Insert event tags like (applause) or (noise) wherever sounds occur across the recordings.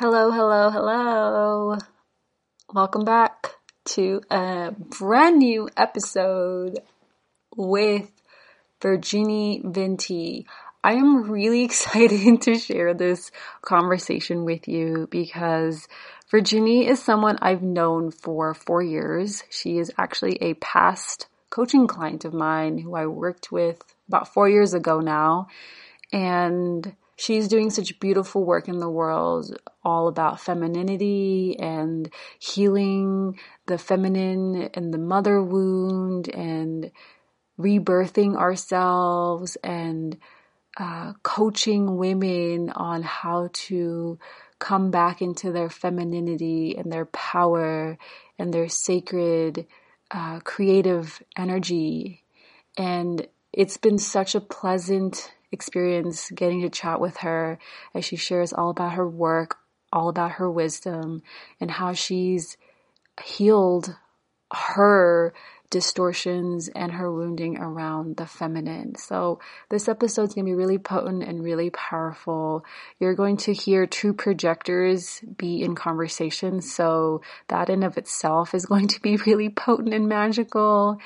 Hello, hello, hello. Welcome back to a brand new episode with Virginie Vinti. I am really (laughs) excited to share this conversation with you because Virginie is someone I've known for four years. She is actually a past coaching client of mine who I worked with about four years ago now. And she's doing such beautiful work in the world, all about femininity and healing the feminine and the mother wound and rebirthing ourselves and uh, coaching women on how to come back into their femininity and their power and their sacred uh, creative energy. And it's been such a pleasant experience getting to chat with her as she shares all about her work, all about her wisdom, and how she's healed her distortions and her wounding around the feminine. So this episode is going to be really potent and really powerful. You're going to hear two projectors be in conversation. So that in of itself is (laughs) going to be really potent and magical.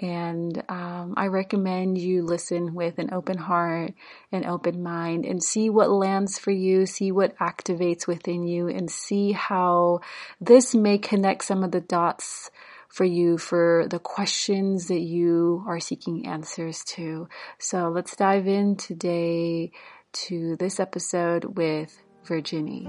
And um, I recommend you listen with an open heart and open mind and see what lands for you, see what activates within you, and see how this may connect some of the dots for you for the questions that you are seeking answers to. So let's dive in today to this episode with Virginie.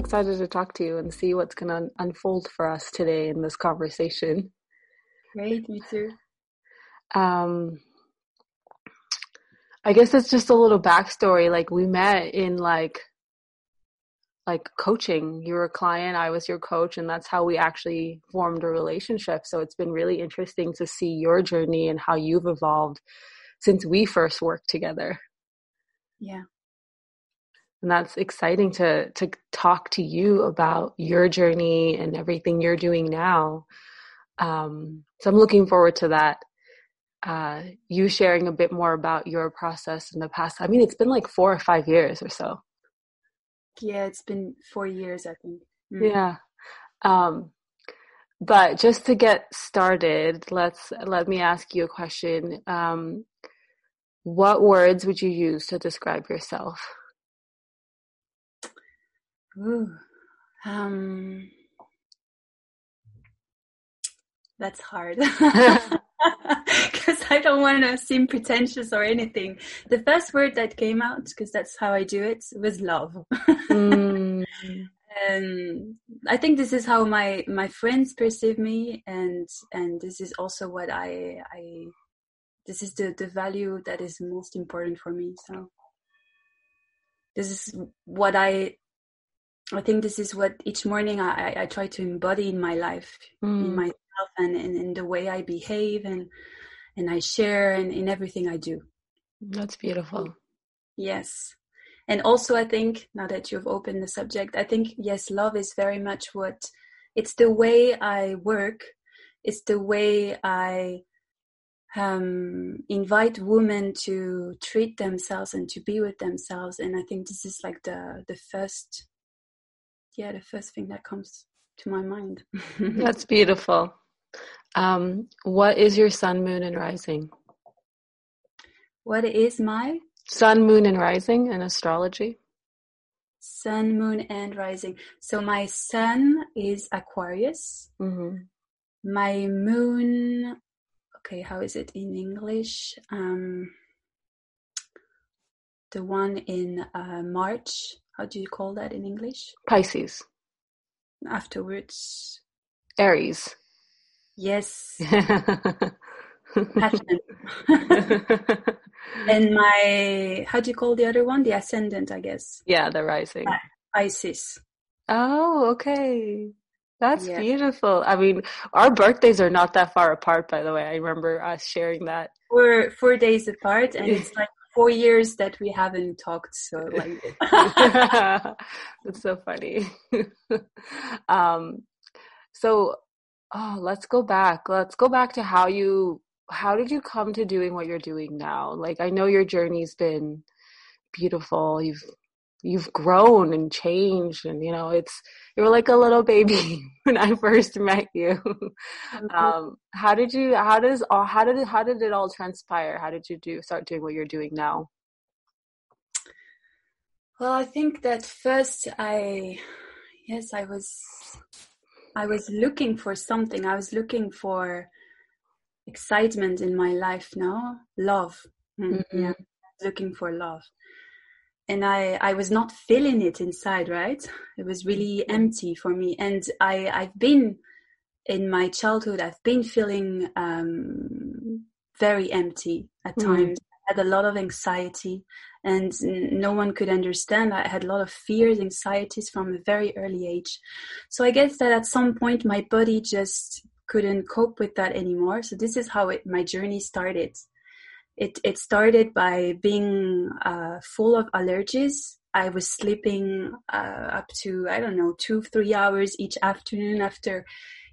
Excited to talk to you and see what's going to unfold for us today in this conversation. Great, me too. Um, I guess it's just a little backstory. Like we met in like like coaching. You were a client, I was your coach, and that's how we actually formed a relationship. So it's been really interesting to see your journey and how you've evolved since we first worked together. Yeah and that's exciting to to talk to you about your journey and everything you're doing now. Um, so i'm looking forward to that uh, you sharing a bit more about your process in the past. I mean it's been like four or five years or so. Yeah it's been four years i think. Mm. yeah. Um, but just to get started let's let me ask you a question. Um, what words would you use to describe yourself Ooh, um, that's hard (laughs) (laughs) because I don't want to seem pretentious or anything. The first word that came out, because that's how I do it, was love. mm. And (laughs) I think this is how my my friends perceive me, and and this is also what I I this is the the value that is most important for me. So this is what I I think this is what each morning I, I try to embody in my life, mm. in myself, and in, the way I behave and and I share and in everything I do. That's beautiful. Yes. And also, I think now that you've opened the subject, I think yes, love is very much what it's the way I work. It's the way I um, invite women to treat themselves and to be with themselves. And I think this is like the the first yeah the first thing that comes to my mind. (laughs) That's beautiful. Um, what is your sun moon and rising? What is my sun moon and rising in astrology? Sun moon and rising. So my sun is aquarius. Mm-hmm. my moon okay how is it in english? Um the one in uh, March. How do you call that in English? Pisces. Afterwards. Aries. Yes. (laughs) (laughs) And my, how do you call the other one? The ascendant, I guess. Yeah, the rising. Isis. Oh, okay. That's yeah. beautiful. I mean, our birthdays are not that far apart, by the way. I remember us sharing that. We're four days apart, and (laughs) it's like four years that we haven't talked. So, like, (laughs) that's so funny. (laughs) um, so, oh, let's go back. Let's go back to how you how did you come to doing what you're doing now? Like I know your journey's been beautiful. You've you've grown and changed and you know it's you were like a little baby (laughs) when I first met you. (laughs) Mm-hmm. Um, how did you how does all how did it how did it all transpire? How did you do start doing what you're doing now? Well, I think that first I yes, I was I was looking for something. I was looking for excitement in my life now love mm, mm-hmm. yeah looking for love and i i was not feeling it inside right it was really empty for me and i i've been in my childhood i've been feeling um very empty at mm-hmm. times I had a lot of anxiety and no one could understand i had a lot of fears anxieties from a very early age so i guess that at some point my body just couldn't cope with that anymore. So this is how it, my journey started. It it started by being uh, full of allergies. I was sleeping uh, up to I don't know two three hours each afternoon after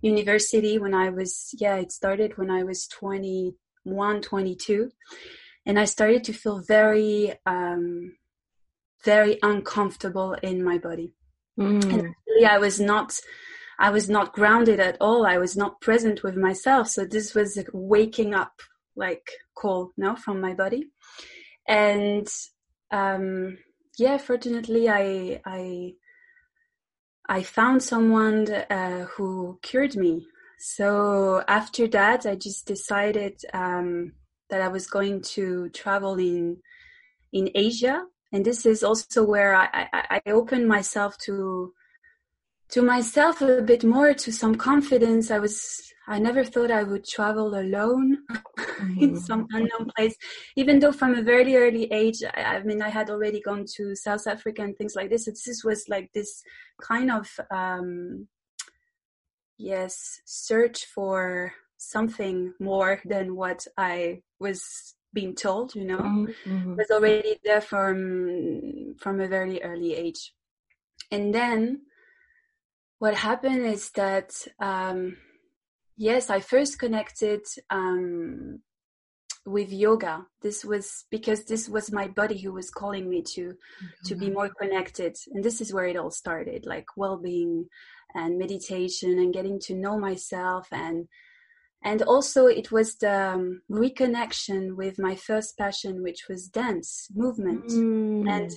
university. When I was yeah, it started when I was 21, 22. and I started to feel very um, very uncomfortable in my body. Mm. And really, I was not I was not grounded at all. I was not present with myself. So this was like waking up like call no from my body. And um yeah, fortunately I I I found someone uh, who cured me. So after that, I just decided um, that I was going to travel in in Asia, and this is also where I, I, I opened myself to to myself a bit more to some confidence i was i never thought i would travel alone mm-hmm. (laughs) in some unknown place even though from a very early age I, I, mean i had already gone to south africa and things like this this was like this kind of um yes search for something more than what i was being told you know mm-hmm. was already there from from a very early age and then what happened is that um, yes i first connected um, with yoga this was because this was my body who was calling me to mm-hmm. to be more connected and this is where it all started like well-being and meditation and getting to know myself and and also it was the um, reconnection with my first passion which was dance movement mm. and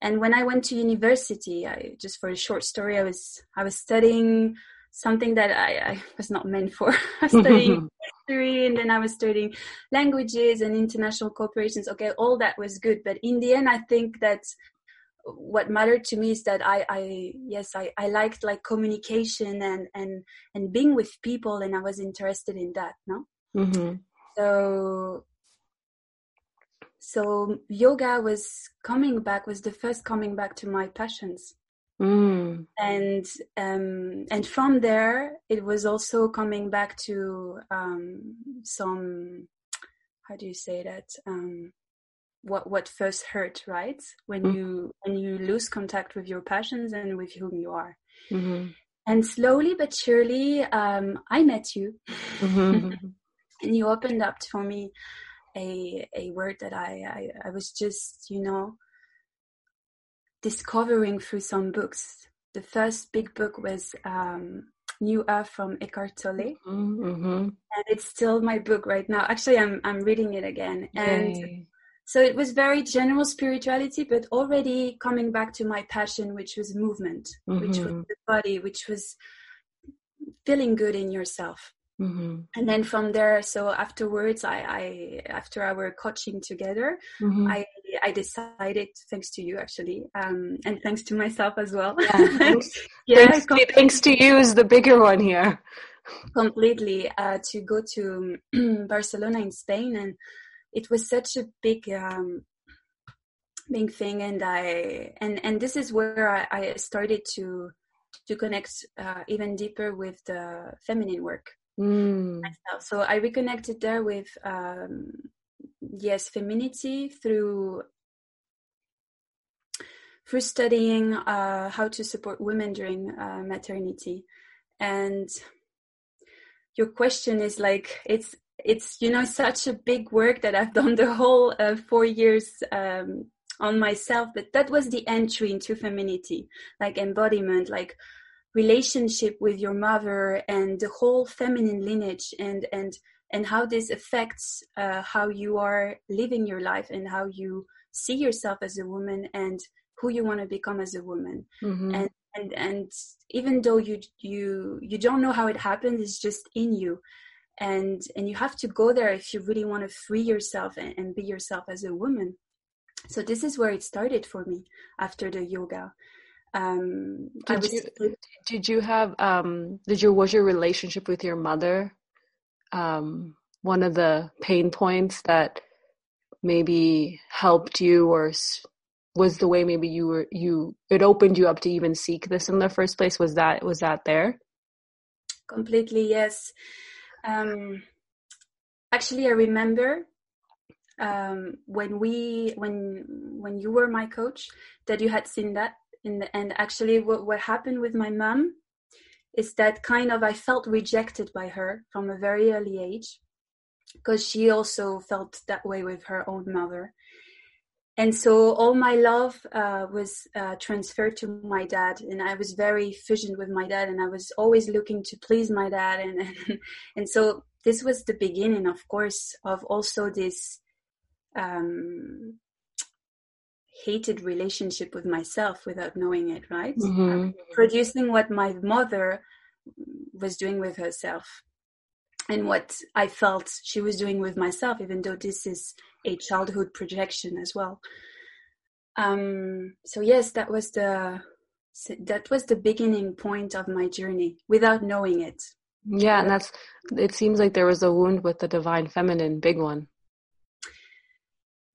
and when I went to university, I just for a short story, I was I was studying something that I, I was not meant for. (laughs) I was studying (laughs) history and then I was studying languages and international corporations. Okay, all that was good, but in the end, I think that what mattered to me is that I, I yes, I, I liked like communication and and and being with people, and I was interested in that. No, mm-hmm. so so yoga was coming back was the first coming back to my passions mm. and um, and from there it was also coming back to um, some how do you say that um, what what first hurt right when mm. you when you lose contact with your passions and with whom you are mm-hmm. and slowly but surely um, i met you mm-hmm. (laughs) and you opened up for me a a word that I, I, I was just you know discovering through some books. The first big book was um, New Earth from Eckhart Tolle, mm-hmm, mm-hmm. and it's still my book right now. Actually, I'm I'm reading it again, and Yay. so it was very general spirituality, but already coming back to my passion, which was movement, mm-hmm. which was the body, which was feeling good in yourself. Mm-hmm. And then from there, so afterwards, I, I after our coaching together, mm-hmm. I I decided, thanks to you actually, um, and thanks to myself as well. Yeah, (laughs) thanks, yeah, thanks, to, thanks, to, you is the bigger one here. Completely uh, to go to (clears throat) Barcelona in Spain, and it was such a big, um, big thing, and I and and this is where I, I started to to connect uh, even deeper with the feminine work. Mm. So I reconnected there with um, yes femininity through through studying uh, how to support women during uh, maternity. And your question is like it's it's you know such a big work that i've (laughs) done the whole uh, four years um, on myself but that was the entry into femininity like embodiment like relationship with your mother and the whole feminine lineage and and and how this affects uh, how you are living your life and how you see yourself as a woman and who you want to become as a woman. Mm-hmm. and and and even though you you you don't know how it happens it's just in you. And and you have to go there if you really want to free yourself and, and be yourself as a woman. So this is where it started for me after the yoga. Um did was, you did you have um did your was your relationship with your mother um, one of the pain points that maybe helped you or was the way maybe you were you it opened you up to even seek this in the first place? Was that was that there? Completely yes. Um actually i remember um when we when when you were my coach that you had seen that in the end. Actually what, what happened with my mom is that kind of I felt rejected by her from a very early age because she also felt that way with her own mother. And so all my love uh, was uh, transferred to my dad, and I was very fusioned with my dad, and I was always looking to please my dad, and and, (laughs) and so this was the beginning, of course, of also this um, hated relationship with myself without knowing it, right? Mm-hmm. producing what my mother was doing with herself and what I felt she was doing with myself, even though this is a childhood projection as well. Um, so yes, that was the that was the beginning point of my journey without knowing it. Yeah, and that's it seems like there was a wound with the divine feminine, big one.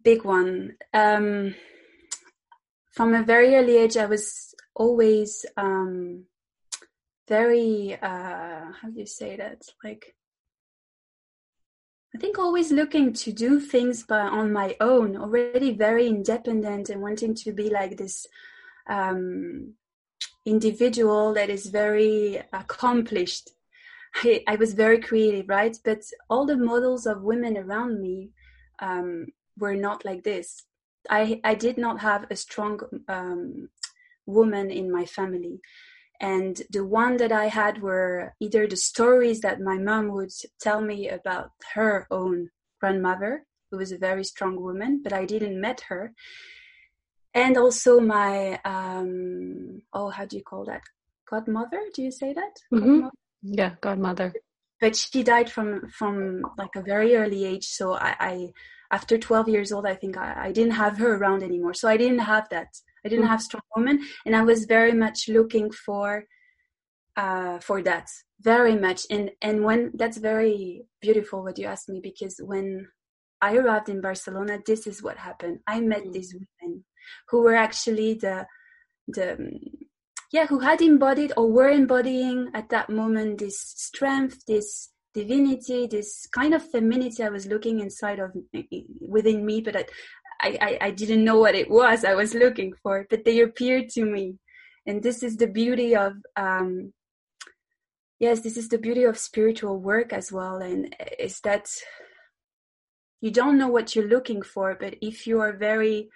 Big one. Um, from a very early age, I was always um, very uh, how do you say that? Like I think always looking to do things by on my own, already very independent and wanting to be like this um, individual that is very accomplished. I, I, was very creative, right? But all the models of women around me um, were not like this. I I did not have a strong um, woman in my family, and the one that I had were either the stories that my mom would tell me about her own grandmother, who was a very strong woman, but I didn't met her, and also my um, oh, how do you call that? Godmother? Do you say that? Mm-hmm. Godmother? Yeah, godmother. But she died from from like a very early age, so I, I after 12 years old, I think I, I, didn't have her around anymore. So I didn't have that. I didn't mm. have strong women, and I was very much looking for uh, for that, very much. And and when that's very beautiful what you asked me because when I arrived in Barcelona, this is what happened. I met mm. these women who were actually the the yeah who had embodied or were embodying at that moment this strength, this divinity, this kind of femininity I was looking inside of within me, but I, I, I didn't know what it was I was looking for, but they appeared to me. And this is the beauty of, um, yes, this is the beauty of spiritual work as well. And is that you don't know what you're looking for, but if you are very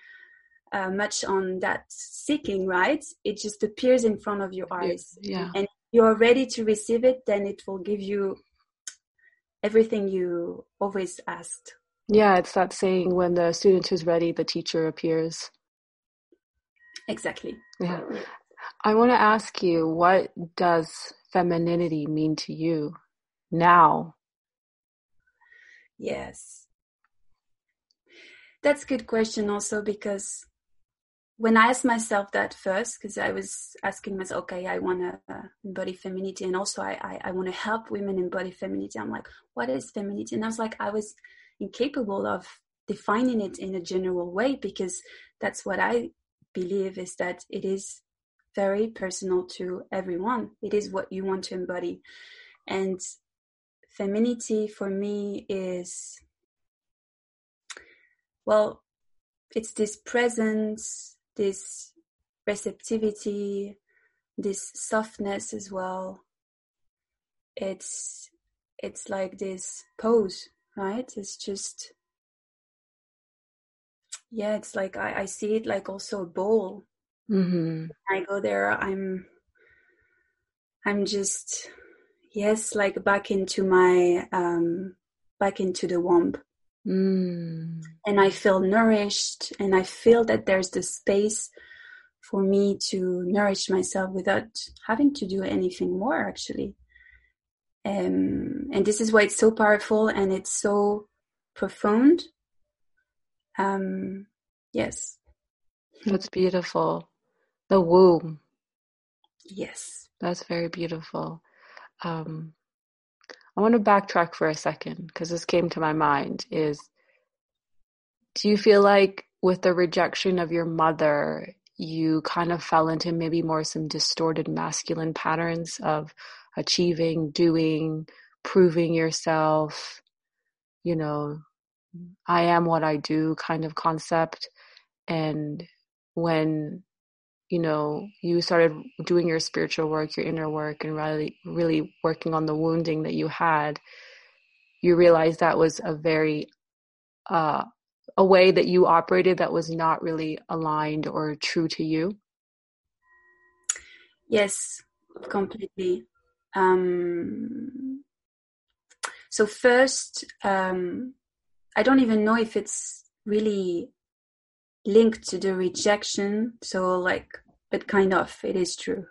uh, much on that seeking, right, it just appears in front of your eyes. Yeah. And you are ready to receive it, then it will give you everything you always asked. Yeah, it's that saying when the student is ready, the teacher appears. Exactly. Yeah. I want to ask you, what does femininity mean to you now? Yes. that's a good question also because when I asked myself that first, because I was asking myself, okay, I want to embody femininity, and also I, I, I want to help women embody femininity. I'm like, what is femininity? And I was like, I was incapable of defining it in a general way because that's what I believe is that it is very personal to everyone. It is what you want to embody. And femininity for me is, well, it's this presence, this receptivity, this softness as well. It's it's like this pose, right? It's just yeah, it's like I, I see it like also a bowl. Mm-hmm. I go there, I'm I'm just yes, like back into my um back into the womb. Mm. And I feel nourished and I feel that there's the space for me to nourish myself without having to do anything more actually. Um, and this is why it's so powerful and it's so profound. Um, yes. That's beautiful. The womb. Yes. That's very beautiful. Um, I want to backtrack for a second because this came to my mind is do you feel like with the rejection of your mother you kind of fell into maybe more some distorted masculine patterns of achieving, doing, proving yourself, you know, I am what I do kind of concept. And when, you know, you started doing your spiritual work, your inner work, and really, really working on the wounding that you had, you realized that was a very, uh, a way that you operated that was not really aligned or true to you? Yes, completely. Um, so first, um, I don't even know if it's really linked to the rejection. So like, but kind of, it is true.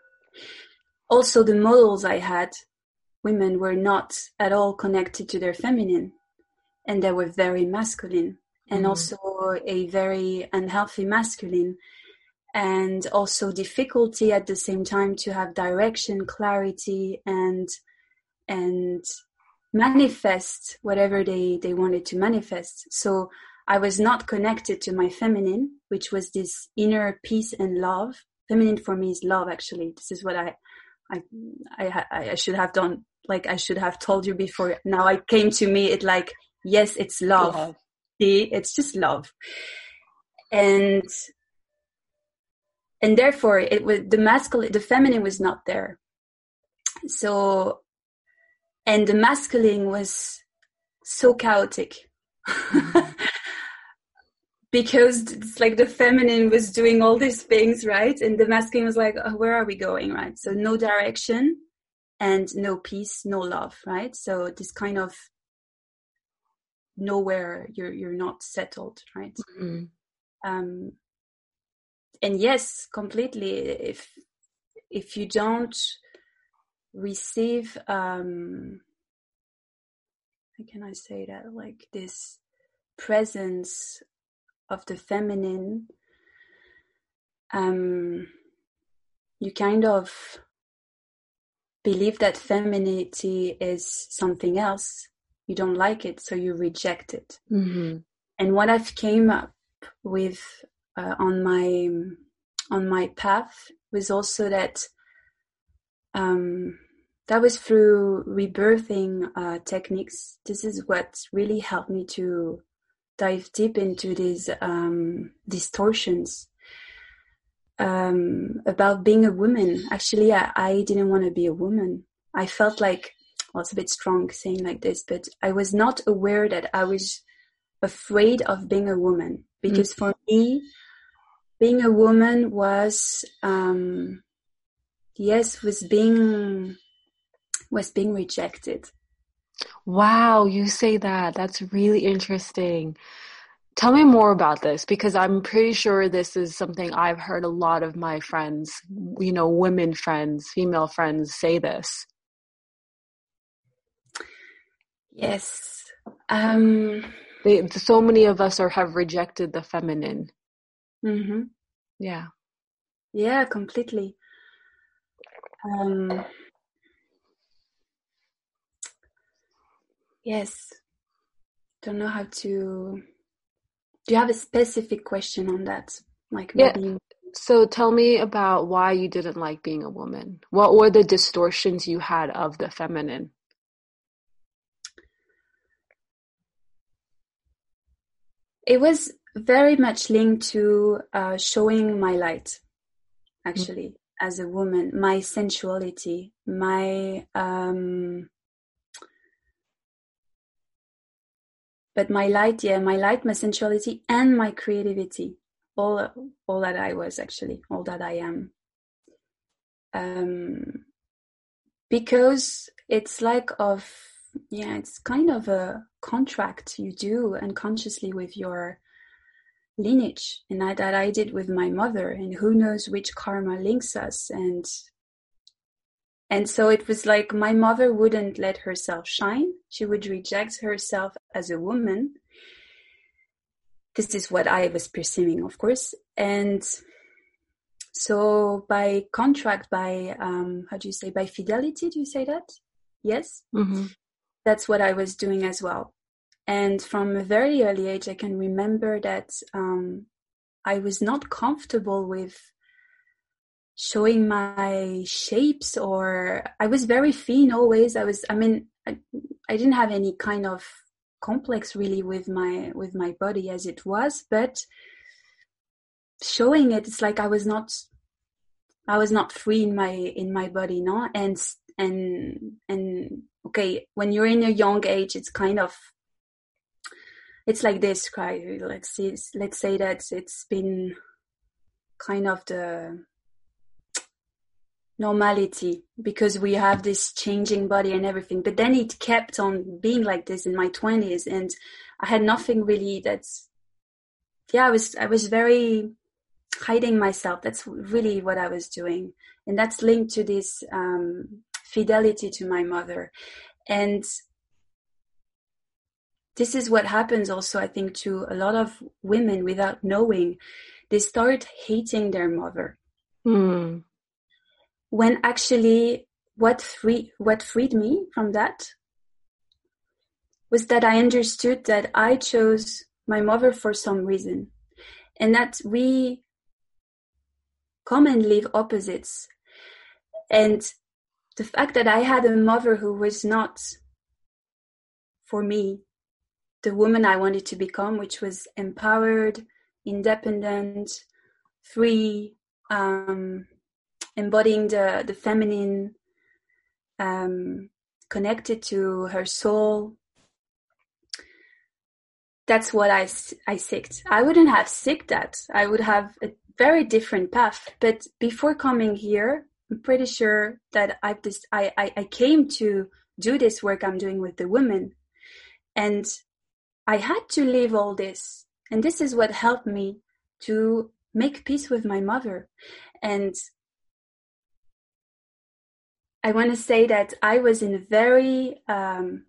Also, the models I had, women were not at all connected to their feminine, and they were very masculine and mm. also a very unhealthy masculine and also difficulty at the same time to have direction clarity and and manifest whatever they they wanted to manifest so i was not connected to my feminine which was this inner peace and love feminine for me is love actually. This is what i i i, I should have done like i should have told you before. Now i came to me it like yes it's love. love. See it's just love. And and therefore it was the masculine the feminine was not there. So and the masculine was so chaotic mm-hmm. (laughs) because it's like the feminine was doing all these things right? And the masculine was like oh, where are we going? Right? So no direction and no peace no love right? So this kind of nowhere you're you're not settled right? Mm-hmm. um and yes completely if if you don't receive um how can i say that? Like this presence of the feminine um you kind of believe that femininity is something else. You don't like it so you reject it. Mm-hmm. and what i've came up with uh, on my on my path was also that um, that was through rebirthing uh, techniques. This is what really helped me to dive deep into these um, distortions um, about being a woman actually I, I didn't want to be a woman i felt like well, it's a bit strong saying like this, but I was not aware that I was afraid of being a woman because mm. for me, being a woman was, um, yes, was being, was being rejected. Wow, you say that. That's really interesting. Tell me more about this because I'm pretty sure this is something I've heard a lot of my friends, you know, women friends, female friends say this. Yes. Um, they, so many of us are have rejected the feminine. Mm-hmm. Yeah. Yeah, completely. Um, yes. Don't know how to. Do you have a specific question on that? Like maybe. Yeah. So tell me about why you didn't like being a woman. What were the distortions you had of the feminine? It was very much linked to uh, showing my light, actually, mm-hmm. as a woman, my sensuality, my. Um, but my light, yeah, my light, my sensuality, and my creativity, all, all that I was actually, all that I am. Um, because it's like of yeah, it's kind of a contract you do unconsciously with your lineage, and that I did with my mother, and who knows which karma links us, and and so it was like my mother wouldn't let herself shine; she would reject herself as a woman. This is what I was perceiving, of course, and so by contract, by um, how do you say, by fidelity? Do you say that? Yes. Mm-hmm that's what I was doing as well. And from a very early age, I can remember that um, I was not comfortable with showing my shapes or I was very thin always. I was, I mean, I, I didn't have any kind of complex really with my, with my body as it was, but showing it, it's like I was not, I was not free in my, in my body, no? And, and, and okay, when you're in a young age, it's kind of it's like this, right? Let's see, let's say that it's been kind of the normality because we have this changing body and everything. But then it kept on being like this in my twenties, and I had nothing really. That's yeah, I was I was very hiding myself. That's really what I was doing, and that's linked to this um, fidelity to my mother. And this is what happens also, I think, to a lot of women without knowing. They start hating their mother. Mm. When actually, what free, what freed me from that was that I understood that I chose my mother for some reason, and that we come and live opposites. And the fact that I had a mother who was not for me the woman I wanted to become, which was empowered, independent, free, um, embodying the, the feminine, um, connected to her soul. That's what I, I seeked. I wouldn't have seeked that. I would have a very different path. But before coming here, I'm pretty sure that I've I, I, I came to do this work I'm doing with the women. And I had to leave all this. And this is what helped me to make peace with my mother. And I want to say that I was in a very um,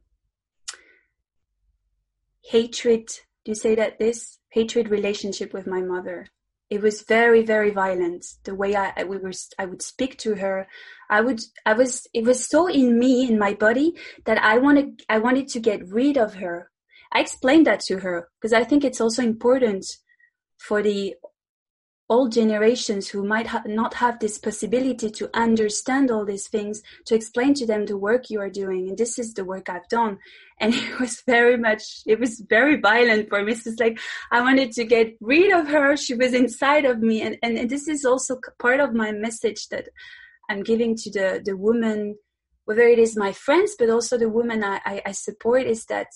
hatred, do you say that this? Hatred relationship with my mother. It was very very violent the way I, we were i would speak to her. I would i was it was so in me in my body that i wanted i wanted to get rid of her. I explained that to her because i think it's also important for the old generations who might ha- not have this possibility to understand all these things to explain to them the work you are doing. And this is the work i've done. And (laughs) it was very much it was very violent for me. It's like i wanted to get rid of her. She was inside of me. And, and, and this is also part of my message that i'm giving to the the woman whether it is my friends but also the women I, I, I support is that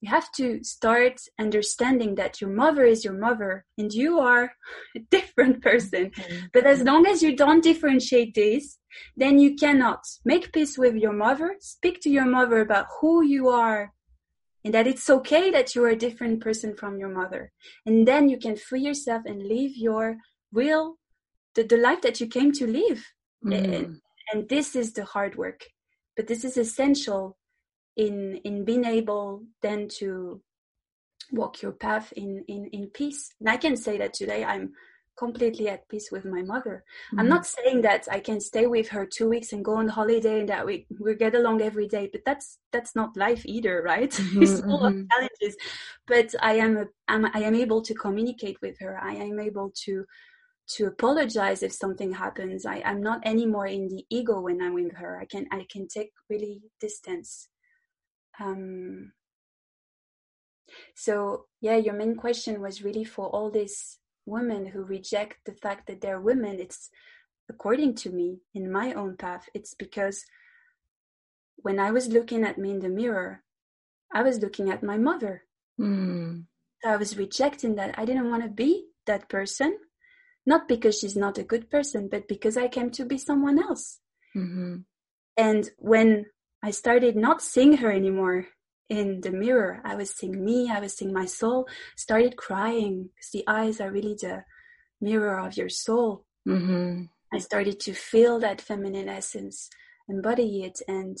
you have to start understanding that your mother is your mother and you are (laughs) a different person. Mm-hmm. But as long as you don't differentiate this, then you cannot make peace with your mother, speak to your mother about who you are and that it's okay that you are a different person from your mother. And then you can free yourself and live your will, the, the life that you came to live. Mm-hmm. And, and this is the hard work. But this is essential in in being able then to walk your path in in in peace. And i can say that today i'm completely at peace with my mother. Mm-hmm. i'm not saying that i can stay with her two weeks and go on holiday and that we we get along every day but that's that's not life either right? (laughs) Mm-hmm, it's full mm-hmm. of challenges. But i am a, I'm, i am able to communicate with her. I am able to to apologize if something happens. I, i'm not anymore in the ego when i'm with her. I can i can take really distance um so, yeah, your main question was really for all these women who reject the fact that they're women. It's according to me, in my own path, it's because when I was looking at me in the mirror, I was looking at my mother. Mm. I was rejecting that. I didn't want to be that person, not because she's not a good person, but because I came to be someone else. Mm-hmm. And when I started not seeing her anymore in the mirror. I was seeing me, I was seeing my soul, started crying because the eyes are really the mirror of your soul. Mm-hmm. I started to feel that feminine essence, embody it, and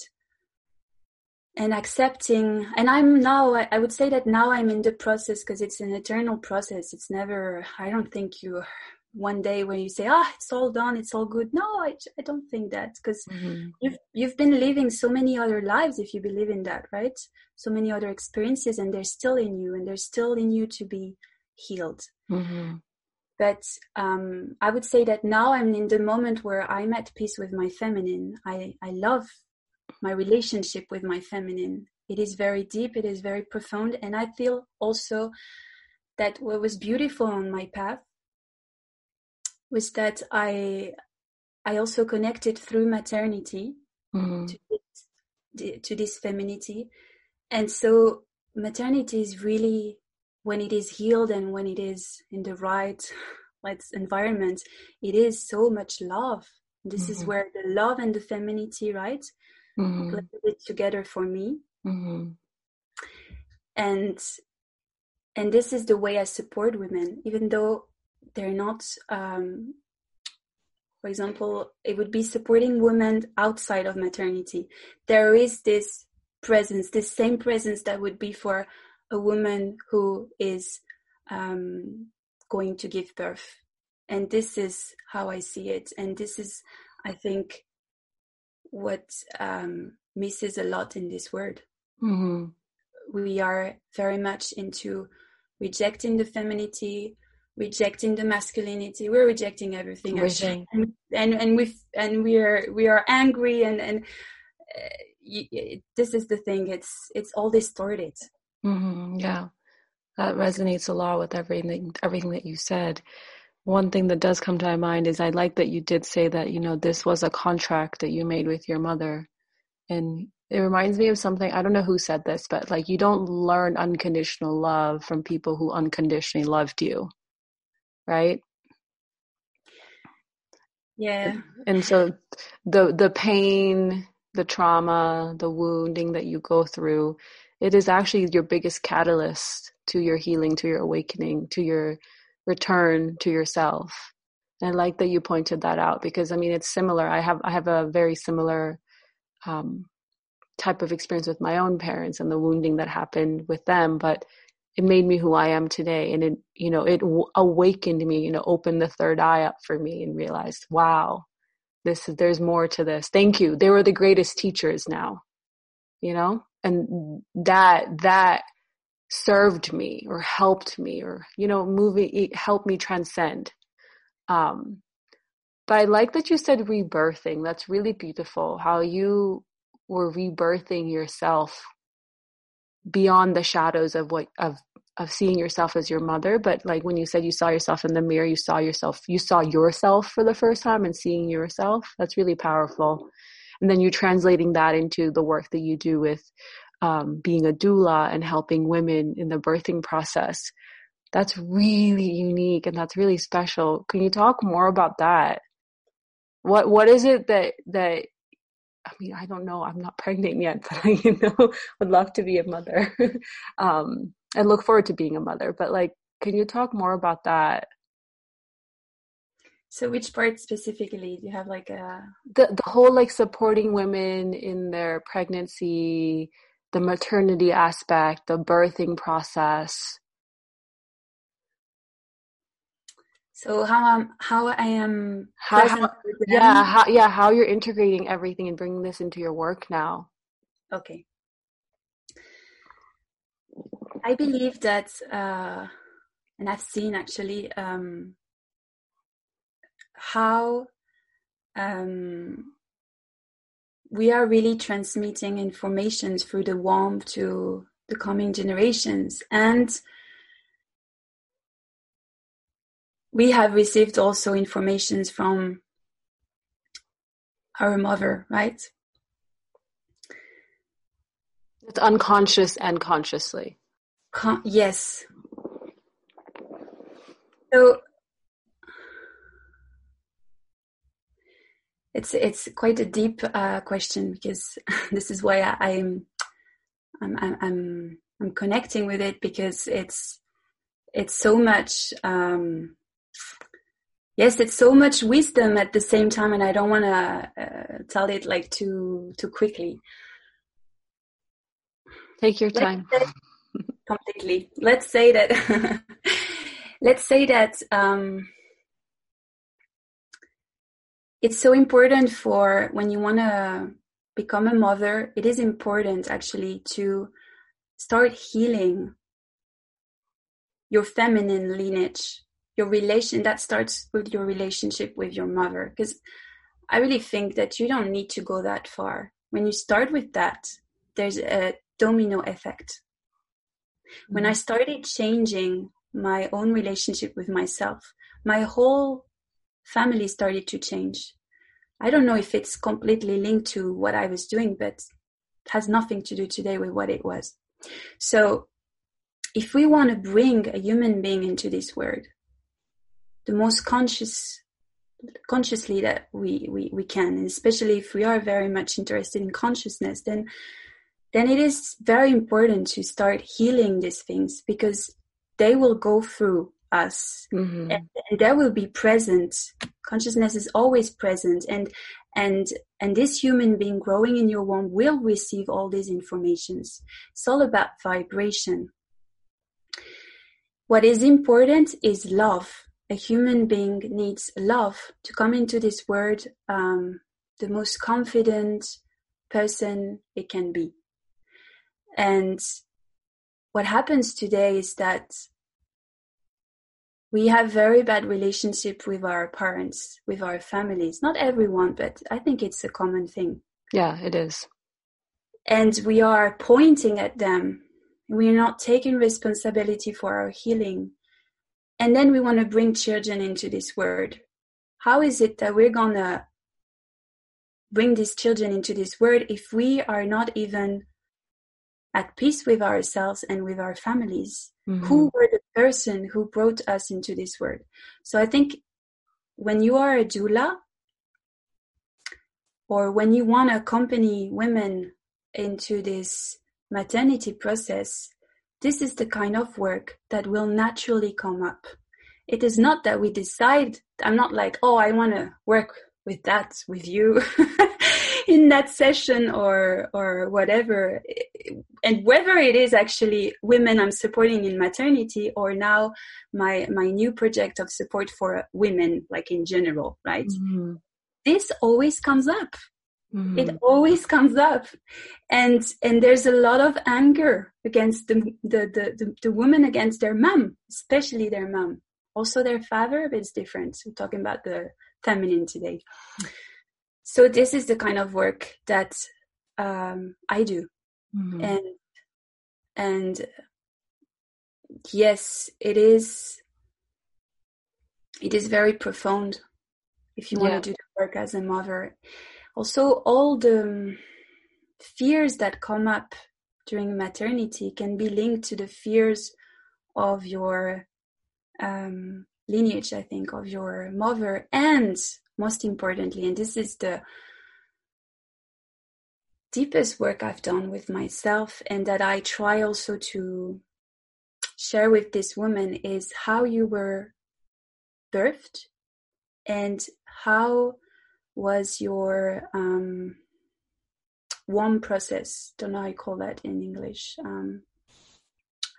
and accepting. And I'm now, I would say that now I'm in the process because it's an eternal process. It's never. I don't think you one day when you say ah oh, it's all done it's all good. No i, I don't think that because mm-hmm. you've you've been living so many other lives if you believe in that right? So many other experiences and they're still in you and they're still in you to be healed. Mm-hmm. but um, i would say that now i'm in the moment where i'm at peace with my feminine. I i love my relationship with my feminine. It is very deep it is very profound and i feel also that what was beautiful on my path was that I I also connected through maternity mm-hmm. to, this, to this femininity, and so maternity is really when it is healed and when it is in the right (laughs) like environment, it is so much love. This mm-hmm. is where the love and the femininity, right, mm-hmm. it together for me. Mm-hmm. And and this is the way I support women, even though they're not um, for example it would be supporting women outside of maternity. There is this presence this same presence that would be for a woman who is um, going to give birth. And this is how i see it. And this is i think what um, misses a lot in this word mm-hmm. we are very much into rejecting the femininity rejecting the masculinity. We're rejecting everything and, and and we and we are we are angry and and uh, this is the thing. It's it's all distorted. Mm-hmm, yeah. That resonates a lot with everything everything that you said. One thing that does come to my mind is i like that you did say that you know this was a contract that you made with your mother. And it reminds me of something i don't know who said this but like you don't learn unconditional love from people who unconditionally loved you right? Yeah. And so the the pain the trauma the wounding that you go through it is actually your biggest catalyst to your healing to your awakening to your return to yourself. And i like that you pointed that out because i mean it's similar. I have i have a very similar um, type of experience with my own parents and the wounding that happened with them but it made me who I am today. And it, you know, it w- awakened me, you know, opened the third eye up for me and realized, wow, this, there's more to this. Thank you. They were the greatest teachers now, you know, and that, that served me or helped me or, you know, moving, helped me transcend. Um, but I like that you said rebirthing. That's really beautiful. How you were rebirthing yourself beyond the shadows of what of of seeing yourself as your mother but like when you said you saw yourself in the mirror you saw yourself you saw yourself for the first time and seeing yourself that's really powerful and then you're translating that into the work that you do with um, being a doula and helping women in the birthing process that's really unique and that's really special can you talk more about that what what is it that that I mean, I don't know. I'm not (laughs) pregnant yet, but I, you know, would love to be a mother. (laughs) um, I look forward to being a mother. But like, can you talk more about that? So, which part specifically do you have like a the the whole like supporting women in their pregnancy, the maternity aspect, the birthing process. So how I'm, how I am how, how yeah how, yeah how you're integrating everything and bringing this into your work now. Okay. I believe that, uh, and I've seen actually um, how um, we are really transmitting information through the womb to the coming generations. And we have received also information from our mother right? It's unconscious and consciously Con- yes so it's it's quite a deep uh, question because (laughs) this is why I, am I'm, I'm I'm I'm connecting with it because it's it's so much um, yes it's so much wisdom at the same time and I don't want to uh, tell it like too too quickly. Take your time. Completely. Let's say that. (laughs) let's say that. Um, it's so important for when you want to become a mother, it is important actually to start healing your feminine lineage, your relation that starts with your relationship with your mother. Because I really think that you don't need to go that far. When you start with that, there's a domino effect. When I mm-hmm. started changing my own relationship with myself, my whole family started to change. I don't know if it's completely linked to what I was doing, but it has nothing to do today with what it was. So if we want to bring a human being into this world, the most conscious consciously that we, we, we can, and especially if we are very much interested in consciousness, then then it is very important to start healing these things because they will go through us. Mm-hmm. and, that will be present. Consciousness is always present. And and and this human being growing in your womb will receive all these informations. It's all about vibration. What is important is love. A human being needs love to come into this world. Um, the most confident person it can be and what happens today is that we have very bad relationship with our parents, with our families. Not everyone, but I think it's a common thing. Yeah, it is. And we are pointing at them. We're not taking responsibility for our healing. And then we want to bring children into this world. How is it that we're going to bring these children into this world if we are not even at peace with ourselves and with our families? Mm-hmm. Who were the person who brought us into this world? So I think when you are a doula, or when you want to accompany women into this maternity process, this is the kind of work that will naturally come up. It is not that we decide, I'm not like, oh, I want to work with that with you (laughs) in that session or or whatever and whether it is actually women i'm supporting in maternity or now my my new project of support for women like in general right? Mm-hmm. this always comes up. Mm-hmm. it always comes up. And and there's a lot of anger against the the the, the, the woman against their mom especially their mom. Also their father but it's different. We're talking about the feminine today so this is the kind of work that um, I do, mm-hmm. and and yes, it is. It is very profound if you want yeah. to do the work as a mother. Also, all the um, fears that come up during maternity can be linked to the fears of your um, lineage, I think, of your mother and most importantly, and this is the deepest work I've done with myself, and that I try also to share with this woman is how you were birthed and how was your um, womb process. Don't know how you call that in English. Um,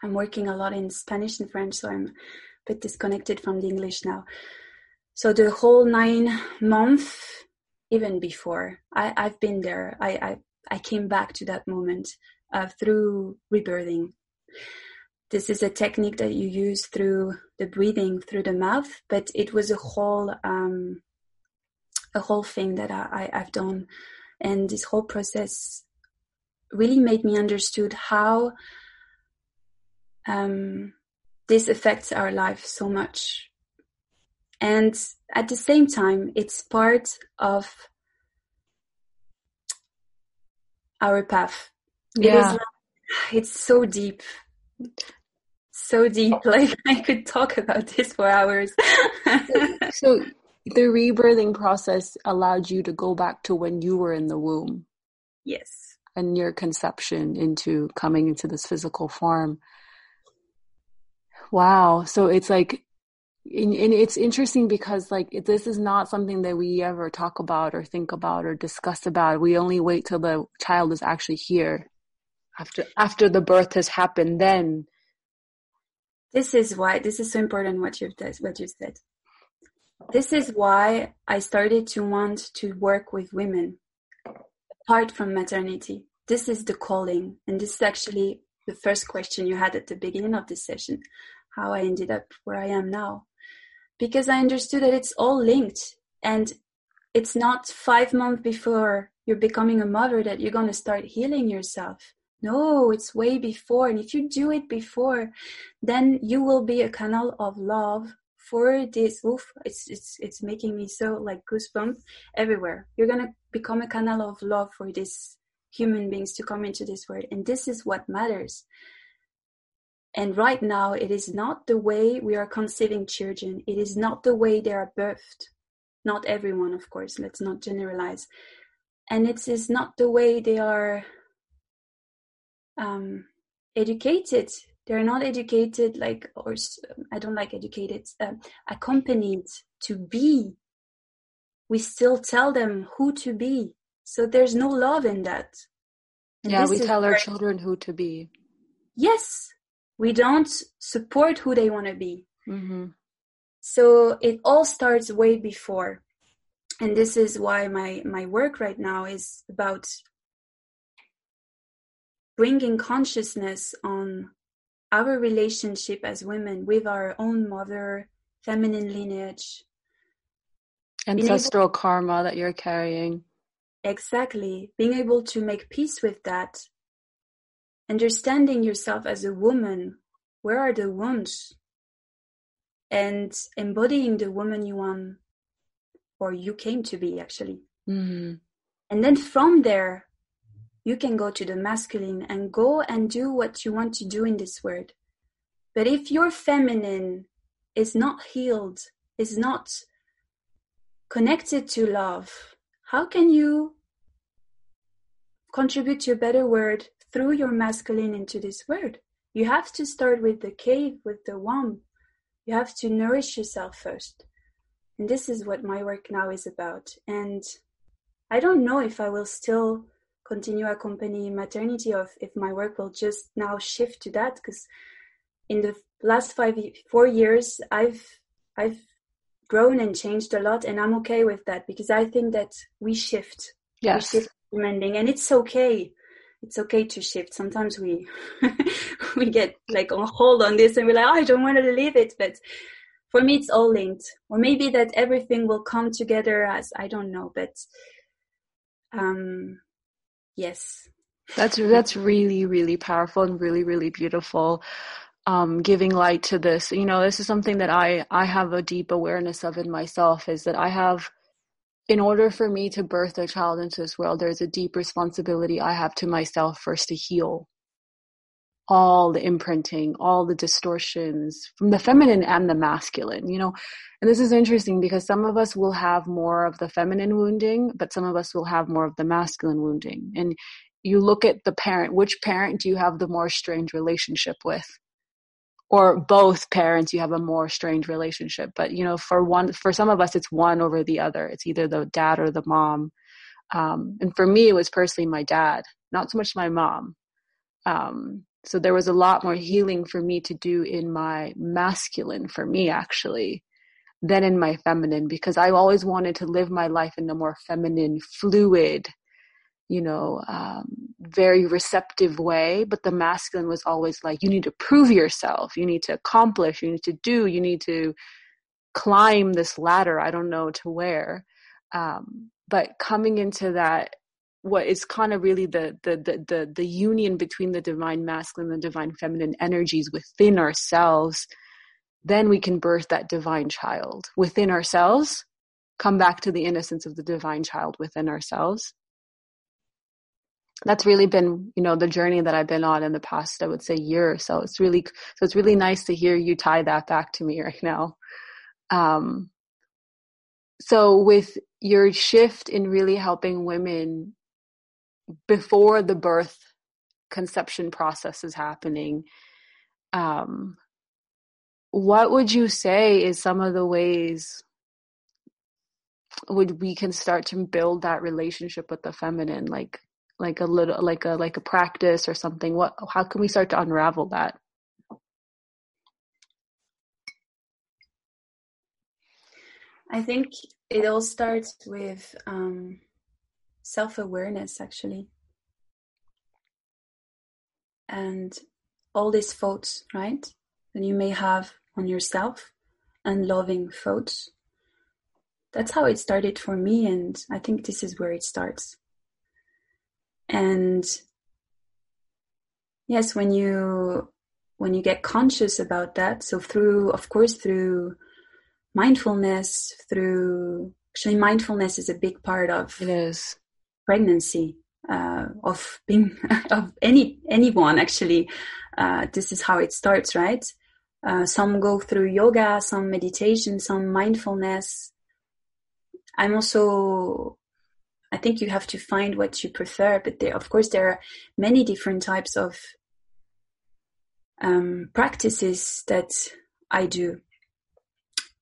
I'm working a lot in Spanish and French, so I'm a bit disconnected from the English now. So the whole nine month, even before, I, I've been there. I, I, I came back to that moment uh, through rebirthing. This is a technique that you use through the breathing through the mouth, but it was a whole um, a whole thing that I, I, I've done, and this whole process really made me understood how um, this affects our life so much. And at the same time, it's part of our path. Yeah. It is like, it's so deep. So deep. Oh. Like (laughs) I could talk about this for hours. (laughs) so the rebirthing process allowed you to go back to when you were in the womb. Yes. And your conception into coming into this physical form. Wow. So it's like, and, and it's interesting because like this is not something that we ever talk about or think about or discuss about. We only wait till the child is actually here. After after the birth has happened, then this is why this is so important what you've what you said. This is why I started to want to work with women apart from maternity. This is the calling, and this is actually the first question you had at the beginning of this session how I ended up where I am now. Because I understood that it's all linked and it's not five months before you're becoming a mother that you're going to start healing yourself. No, it's way before. And if you do it before, then you will be a canal of love for this. Oof, it's, it's, it's making me so like goosebumps everywhere. You're going to become a canal of love for these human beings to come into this world. And this is what matters. And right now, it is not the way we are conceiving children. It is not the way they are birthed. Not everyone, of course, let's not generalize. And it is not the way they are um, educated. They're not educated like, or I don't like educated, uh, accompanied to be. We still tell them who to be. So there's no love in that. And yeah, we tell our children who to be. Yes, we don't support who they want to be. Mm-hmm. So it all starts way before. And this is why my, my work right now is about bringing consciousness on our relationship as women with our own mother, feminine lineage. Ancestral able- karma that you're carrying. Exactly. Being able to make peace with that understanding yourself as a woman where are the wounds and embodying the woman you want or you came to be actually. Mm-hmm. and then from there you can go to the masculine and go and do what you want to do in this world. But if your feminine is not healed is not connected to love how can you contribute to a better world through your masculine into this world. You have to start with the cave, with the womb. You have to nourish yourself first. And this is what my work now is about. And I don't know if I will still continue accompanying maternity or if my work will just now shift to that because in the last five four years I've I've grown and changed a lot and I'm okay with that because I think that we shift. Yes. We shift mending and it's okay it's okay to shift. Sometimes we (laughs) we get like on hold on this and we're like, oh, I don't want to leave it. But for me, it's all linked. Or maybe that everything will come together as I don't know. But um, yes, that's that's really really powerful and really really beautiful. Um, giving light to this, you know, this is something that I I have a deep awareness of in myself. Is that I have in order for me to birth a child into this world, there's a deep responsibility I have to myself first to heal all the imprinting, all the distortions from the feminine and the masculine, you know. And this is interesting because some of us will have more of the feminine wounding, but some of us will have more of the masculine wounding. And you look at the parent, which parent do you have the more strained relationship with? Or both parents you have a more strained relationship but you know for one for some of us it's one over the other it's either the dad or the mom Um, and for me, it was personally my dad, not so much my mom. Um, so there was a lot more healing for me to do in my masculine, for me actually, than in my feminine, because I always wanted to live my life in a more feminine, fluid, you know, um, very receptive way. But the masculine was always like, you need to prove yourself, you need to accomplish, you need to do, you need to climb this ladder. I don't know to where. Um, but coming into that what is kind of really the, the the the the union between the divine masculine and the divine feminine energies within ourselves then we can birth that divine child within ourselves come back to the innocence of the divine child within ourselves that's really been you know the journey that i've been on in the past i would say year or so. It's really so it's really nice to hear you tie that back to me (laughs) right now. Um so with your shift in really helping women before the birth conception process is happening um, what would you say is some of the ways would we can start to build that relationship with the feminine? Like like a little like a like a practice or something what how can we start to unravel that i think it all starts with um, self awareness, actually. And all these thoughts, right, that you may have on yourself, and loving thoughts. That's how it started for me, and I think this is where it starts. And yes, when you when you get conscious about that, so through, of course, through mindfulness, through actually mindfulness is a big part of it is. pregnancy uh, of being (laughs) of any anyone actually. Uh, this is how it starts right? Uh, some go through yoga some meditation some mindfulness. I'm also i think you have to find what you prefer but there of course there are many different types of um, practices that i do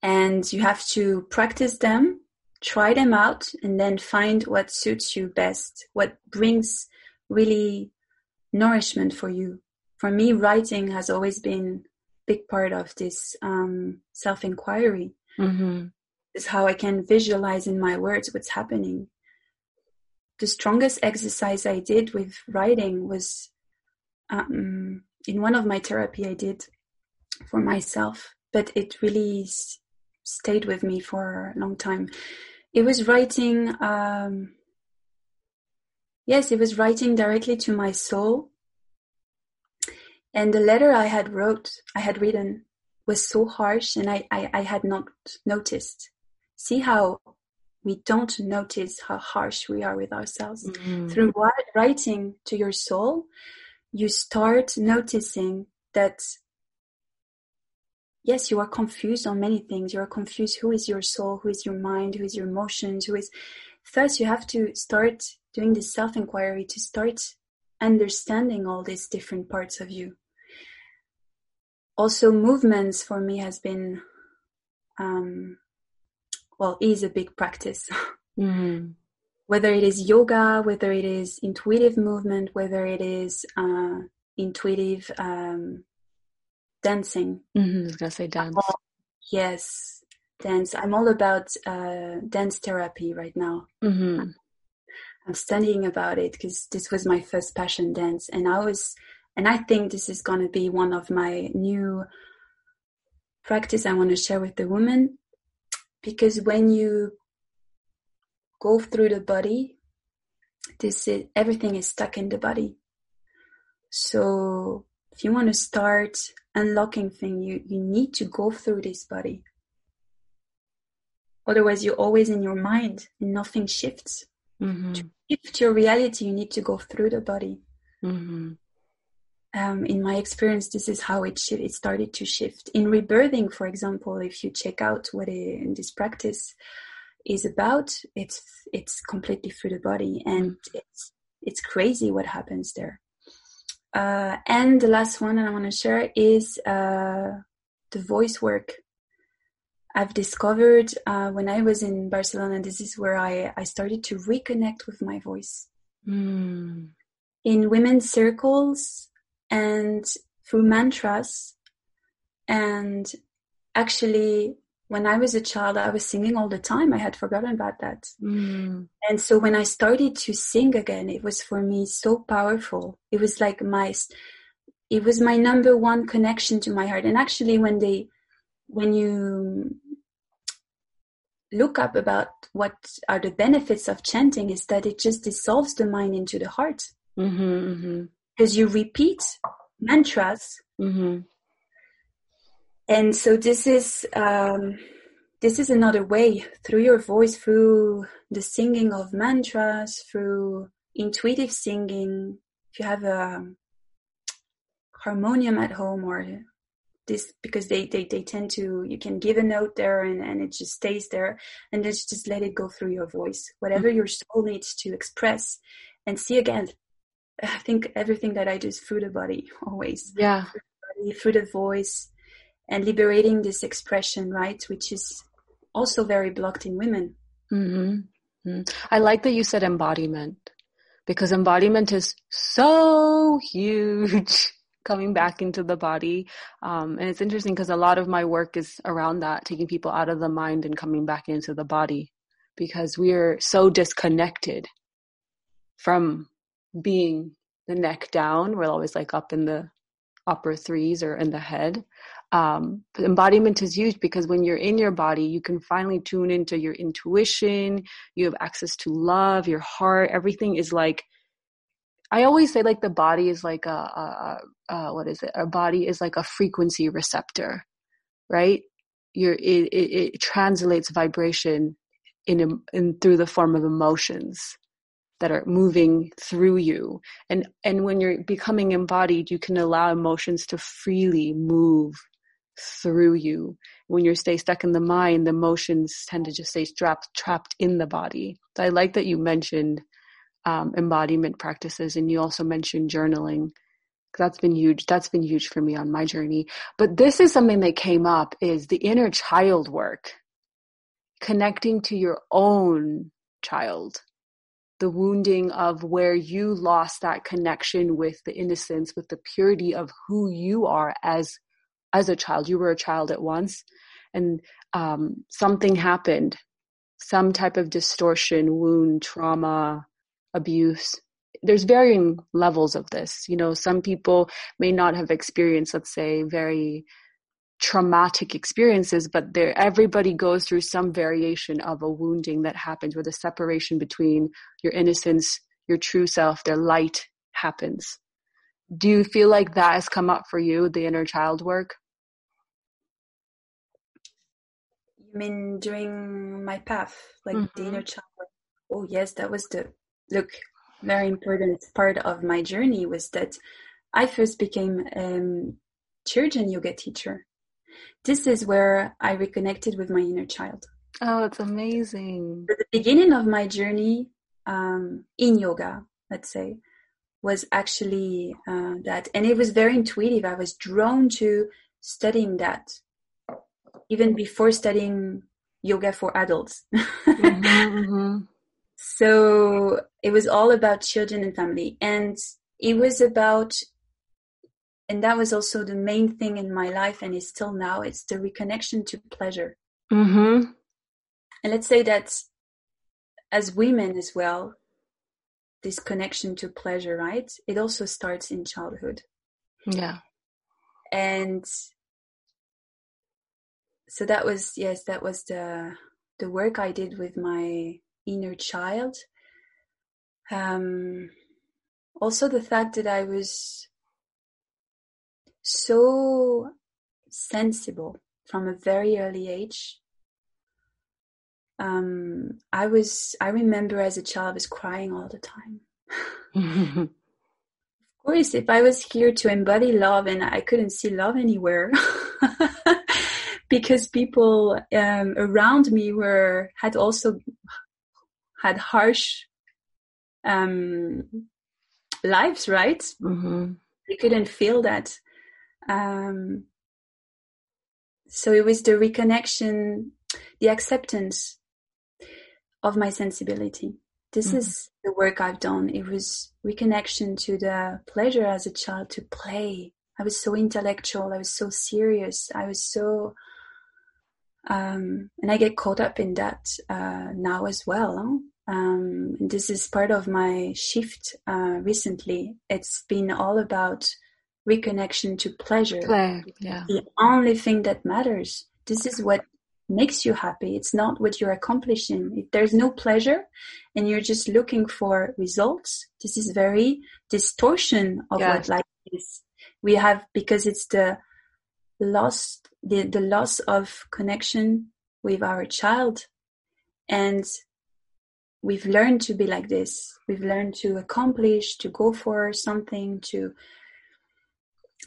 and you have to practice them try them out and then find what suits you best, what brings really nourishment for you. For me, writing has always been a big part of this um, self inquiry. Mm-hmm. Is how I can visualize in my words what's happening. The strongest exercise I did with writing was um, in one of my therapy I did for myself, but it really stayed with me for a long time. It was writing, um, yes, it was writing directly to my soul. And the letter I had wrote, I had written was so harsh and I, I, I had not noticed. See how we don't notice how harsh we are with ourselves. Mm-hmm. Through writing to your soul, you start noticing that yes, you are confused on many things. You are confused who is your soul, who is your mind, who is your emotions, who is. First, you have to start doing this self inquiry to start understanding all these different parts of you. Also, movements for me has been, um, well, is a big practice. Mm-hmm. (laughs) Whether it is yoga, whether it is intuitive movement, whether it is uh, intuitive um, dancing. Mm-hmm. I was gonna say dance. All, yes, dance. I'm all about uh, dance therapy right now. Mm-hmm. I'm studying about it because this was my first passion, dance, and I was, and I think this is gonna be one of my new practice I want to share with the women because when you go through the body, this is, everything is stuck in the body. So if you want to start unlocking thing, you, you need to go through this body. Otherwise, you're always in your mind and nothing shifts. Mm-hmm. To shift your reality, you need to go through the body. Mm-hmm. Um, in my experience, this is how it it started to shift. In rebirthing, for example, if you check out what it, this practice is about, it's it's completely through the body, and it's it's crazy what happens there. Uh, and the last one that I want to share is uh, the voice work. I've discovered uh, when I was in Barcelona, this is where I, I started to reconnect with my voice. Mm. In women's circles and through mantras. And actually, when I was a child, I was singing all the time. I had forgotten about that. Mm. And so when I started to sing again, it was for me so powerful. It was like my, it was my number one connection to my heart. And actually, when they, when you look up about what are the benefits of chanting is that it just dissolves the mind into the heart because mm-hmm, mm-hmm. you repeat mantras mm-hmm. and so this is um, this is another way through your voice through the singing of mantras through intuitive singing if you have a harmonium at home or this because they, they they tend to you can give a note there and, and it just stays there and just just let it go through your voice whatever mm-hmm. your soul needs to express and see again i think everything that i do is through the body always yeah through the, body, through the voice and liberating this expression right which is also very blocked in women mm-hmm. Mm-hmm. i like that you said embodiment because embodiment is so huge (laughs) coming back into the body. Um, and it's interesting because a lot of my work is around that, taking people out of the mind and coming back into the body because we're so disconnected from being the neck down. We're always like up in the upper threes or in the head. Um, embodiment is huge because when you're in your body, you can finally tune into your intuition. You have access to love, your heart. Everything is like I always say like the body is like a, a, a what is it? Our body is like a frequency receptor, right? Your it, it, it translates vibration in in through the form of emotions that are moving through you. And and when you're becoming embodied you can allow emotions to freely move through you. When you stay stuck in the mind the emotions tend to just stay trapped trapped in the body. So i like that you mentioned um, embodiment practices and you also mentioned journaling. That's been huge that's been huge for me on my journey. But this is something that came up is the inner child work. Connecting to your own child the wounding of where you lost that connection with the innocence with the purity of who you are as as a child. You were a child at once. And um, something happened. Some type of distortion wound trauma abuse. There's varying levels of this. You know some people may not have experienced let's say very traumatic experiences but there everybody goes through some variation of a wounding that happens where the separation between your innocence your true self their light happens do you feel like that has come up for you the inner child work you mean during my path like mm-hmm. the inner child work oh yes that was the look, very important part of my journey was that I first became a um, Chögyam yoga teacher. This is where I reconnected with my inner child. Oh, that's amazing. the beginning of my journey um, in yoga, let's say, was actually uh, that. And it was very intuitive. I was drawn to studying that even before studying yoga for adults. mm-hmm, (laughs) mm-hmm. So it was all about children and family. And it was about, and that was also the main thing in my life and is still now, it's the reconnection to pleasure. Mm-hmm. And let's say that as women as well, this connection to pleasure, right? It also starts in childhood. Yeah. And so that was yes, that was the the work I did with my inner child. Um, also, the fact that I was so sensible from a very early age. Um, I was, I remember as a child, I was crying all the time. (laughs) of course, if I was here to embody love and I couldn't see love anywhere, (laughs) because people um, around me were had also had harsh um, lives, right? Mm-hmm. They couldn't feel that. Um, so it was the reconnection, the acceptance of my sensibility. This mm-hmm. is the work I've done. It was reconnection to the pleasure as a child to play. I was so intellectual. I was so serious. I was so, um, and I get caught up in that uh, now as well. Huh? Um, this is part of my shift uh, recently. It's been all about reconnection to pleasure. Play, yeah. The only thing that matters. This is what makes you happy. It's not what you're accomplishing. If there's no pleasure and you're just looking for results, this is very distortion of yeah. what life is. We have, because it's the loss, the, the loss of connection with our child and we've learned to be like this. We've learned to accomplish, to go for something, to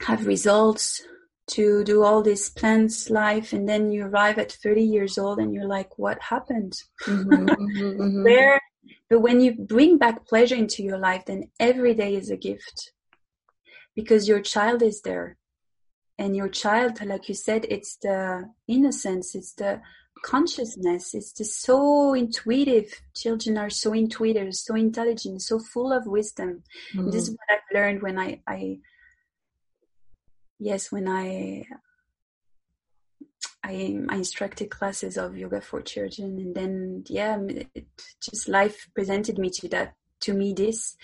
have results, to do all this plans life, and then you arrive at 30 years old and you're like, what happened? Mm-hmm, mm-hmm, (laughs) mm-hmm. Where? But when you bring back pleasure into your life, then every day is a gift because your child is there. And your child, like you said, it's the innocence, it's the consciousness it's just so intuitive. Children are so intuitive, so intelligent, so full of wisdom. Mm-hmm. This is what I've learned when I, I, yes, when I, I, I instructed classes of yoga for children, and then yeah, it, just life presented me to that, to me this,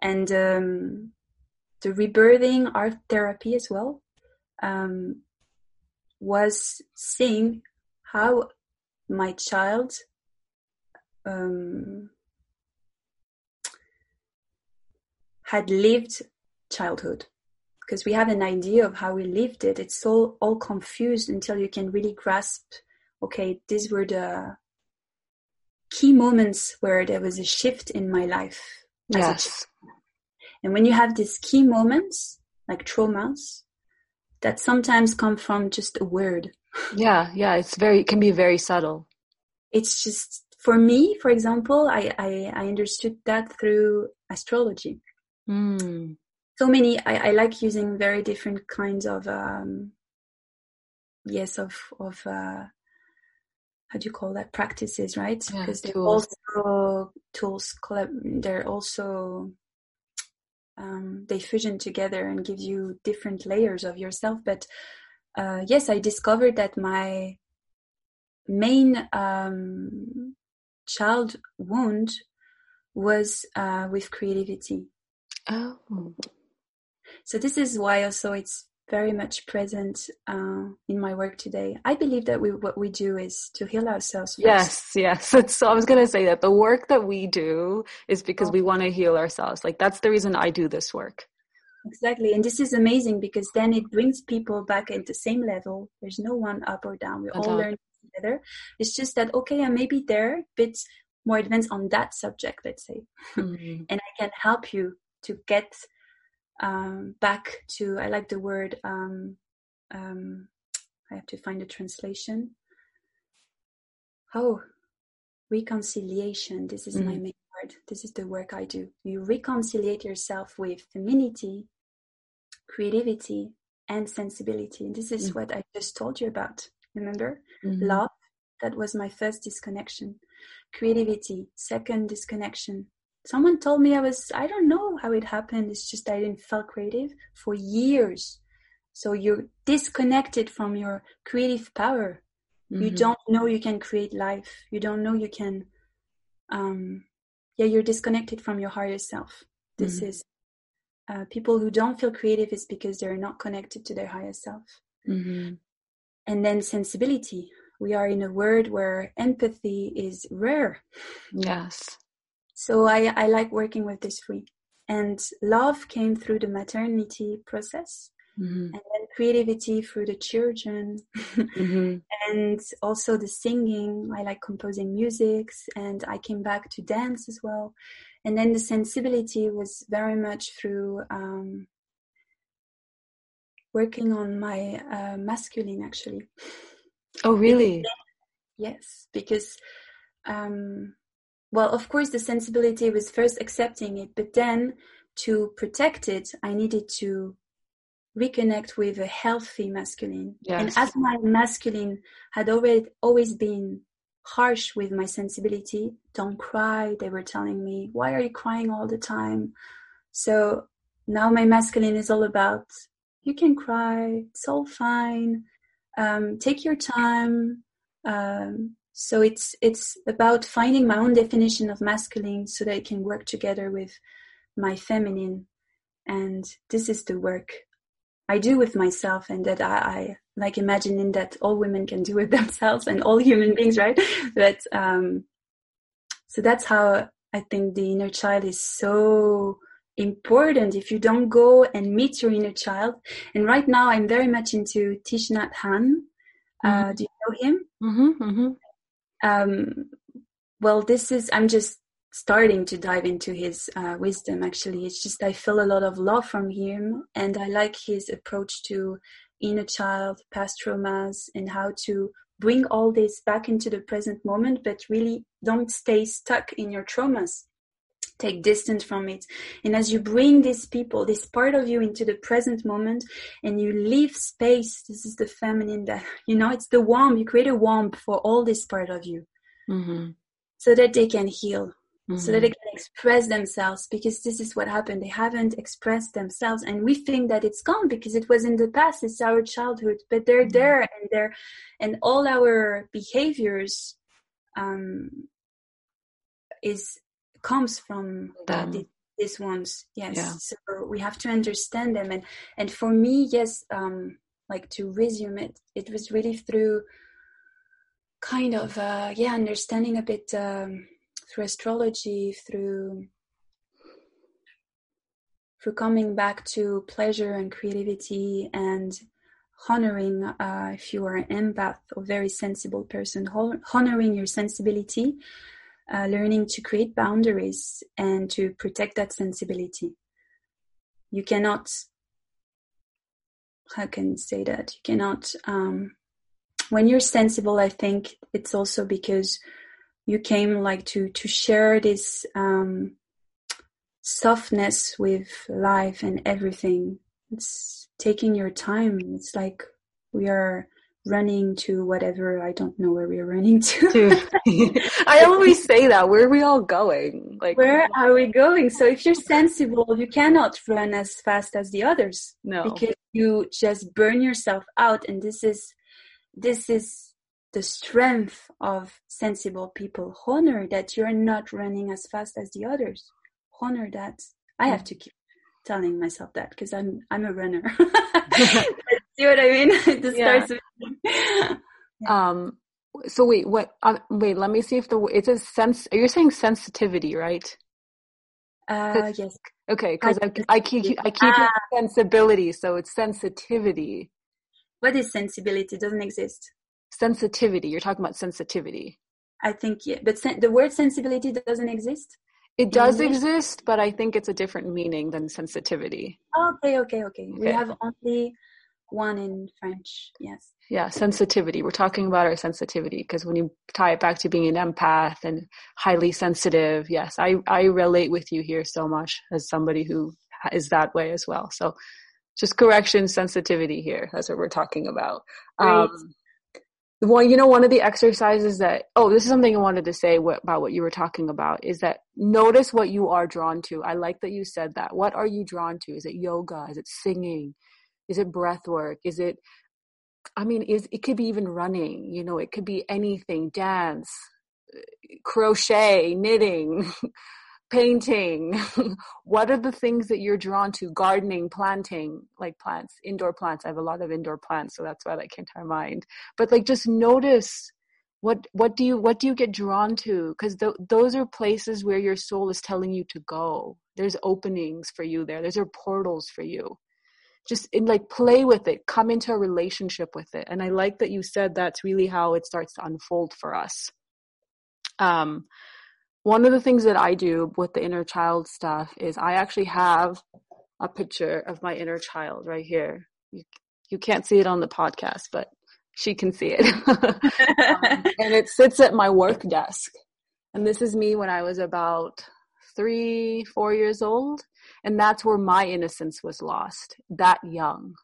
and um, the rebirthing art therapy as well um, was seeing how my child um, had lived childhood because we have an idea of how we lived it it's all all confused until you can really grasp okay these were the key moments where there was a shift in my life yes and when you have these key moments like traumas that sometimes come from just a word yeah, yeah, it's very it can be very subtle. It's just for me, for example, I I, I understood that through astrology. Mm. So many I, I like using very different kinds of um yes of of uh how do you call that practices right yeah, because they're tools. also tools they're also um, they fusion together and give you different layers of yourself but uh, yes, I discovered that my main um, child wound was uh, with creativity. Oh. So this is why also it's very much present uh, in my work today. I believe that we, what we do is to heal ourselves. First. Yes, yes. (laughs) So I was going to say that the work that we do is because we want to heal ourselves. Like that's the reason I do this work. Exactly. And this is amazing because then it brings people back at the same level. There's no one up or down. We all learn together. It's just that, okay, I may be there, a bit more advanced on that subject, let's say. (laughs) Mm-hmm. and I can help you to get um, back to, I like the word, um, um, I have to find a translation. Oh, reconciliation. This is mm-hmm. my main word. This is the work I do. You reconciliate yourself with femininity, creativity, and sensibility. This is mm-hmm. what I just told you about. Remember? Mm-hmm. Love, that was my first disconnection. Creativity, second disconnection. Someone told me I was, I don't know how it happened. It's just I didn't feel creative for years. So you're disconnected from your creative power. Mm-hmm. You don't know you can create life. You don't know you can um, yeah you're disconnected from your higher self this mm-hmm. is uh, people who don't feel creative is because they're not connected to their higher self mm-hmm. and then sensibility we are in a world where empathy is rare yes so i i like working with this three and love came through the maternity process mm-hmm. and then creativity through the children (laughs) mm-hmm. and also the singing i like composing musics and i came back to dance as well and then the sensibility was very much through um, working on my uh, masculine actually oh really (laughs) yes because um, well of course the sensibility was first accepting it but then to protect it i needed to reconnect with a healthy masculine. Yes. And as my masculine had already always been harsh with my sensibility, don't cry, they were telling me, why are you crying all the time? So now my masculine is all about you can cry, it's all fine. Um, take your time. Um, so it's it's about finding my own definition of masculine so that I can work together with my feminine. And this is the work I do with myself and that I, I like imagining that all women can do with (laughs) themselves and all human beings, right? (laughs) But um, so that's how I think the inner child is so important if you don't go and meet your inner child. And right now, I'm very much into Hanh. Uh, mm-hmm. Uh, do you know him? Mm-hmm, mm-hmm. Um, well, this is, I'm just starting to dive into his uh, wisdom actually. It's just I feel a lot of love from him and I like his approach to inner child, past traumas, and how to bring all this back into the present moment, but really don't stay stuck in your traumas take distance from it. And as you bring these people, this part of you into the present moment and you leave space, this is the feminine that, (laughs) you know, it's the warmth, you create a warmth for all this part of you mm-hmm. so that they can heal. Mm-hmm. So that they can express themselves because this is what happened. They haven't expressed themselves, and we think that it's gone because it was in the past. It's our childhood, but they're mm-hmm. there, and they're, and all our behaviors um, is comes from uh, the, these ones. Yes. Yeah. so we have to understand them. And and for me yes um like to resume it it was really through kind of uh yeah understanding a bit um through astrology through through coming back to pleasure and creativity and honoring uh, if you are an empath or very sensible person honoring your sensibility uh, learning to create boundaries and to protect that sensibility. You cannot, how can I say that? You cannot, um, when you're sensible, I think it's also because you came like to, to share this, um, softness with life and everything. It's taking your time. It's like we are running to whatever I don't know where we're running to. (laughs) (laughs) I always say that. Where are we all going? Like where are we going? So if you're sensible, you cannot run as fast as the others. No. Because you just burn yourself out and this is this is the strength of sensible people. Honor that you're not running as fast as the others. Honor that. I hmm. have to keep telling myself that because I'm I'm a runner. (laughs) See what I mean? (laughs) it yeah. starts with, (laughs) Um. So wait, what? Uh, wait, let me see if the it's a sense. You're saying sensitivity, right? Uh, yes. Okay, because I, I, keep I keep ah. sensibility, so it's sensitivity. What is sensibility? It doesn't exist. Sensitivity. You're talking about sensitivity. I think yeah, but sen- the word sensibility doesn't exist. It does English? exist, but I think it's a different meaning than sensitivity. Okay, okay, okay. okay. We have only one in French. Yes. Yeah, sensitivity. We're talking about our sensitivity because when you tie it back to being an empath and highly sensitive, yes, I I relate with you here so much as somebody who is that way as well. So just correction sensitivity here. That's what we're talking about. Um, well, you know, one of the exercises that, oh, this is something I wanted to say what, about what you were talking about is that notice what you are drawn to. I like that you said that. What are you drawn to? Is it yoga? Is it singing? Is it breath work? Is it, I mean, is, it could be even running, you know, it could be anything, dance, eh, crochet, knitting, (laughs) painting. (laughs) what are the things that you're drawn to? Gardening, planting, like plants, indoor plants. I have a lot of indoor plants, so that's why that came to my mind. But like, just notice what what do you what do you get drawn to because th- those are places where your soul is telling you to go there's openings for you there there's are portals for you just in like play with it come into a relationship with it. And i like that you said that's really how it starts to unfold for us. Um one of the things that i do with the inner child stuff is i actually have a picture of my inner child right here. You, you can't see it on the podcast but she can see it. (laughs) Um, (laughs) and it sits at my work desk. And this is me when i was about three four years old and that's where my innocence was lost that young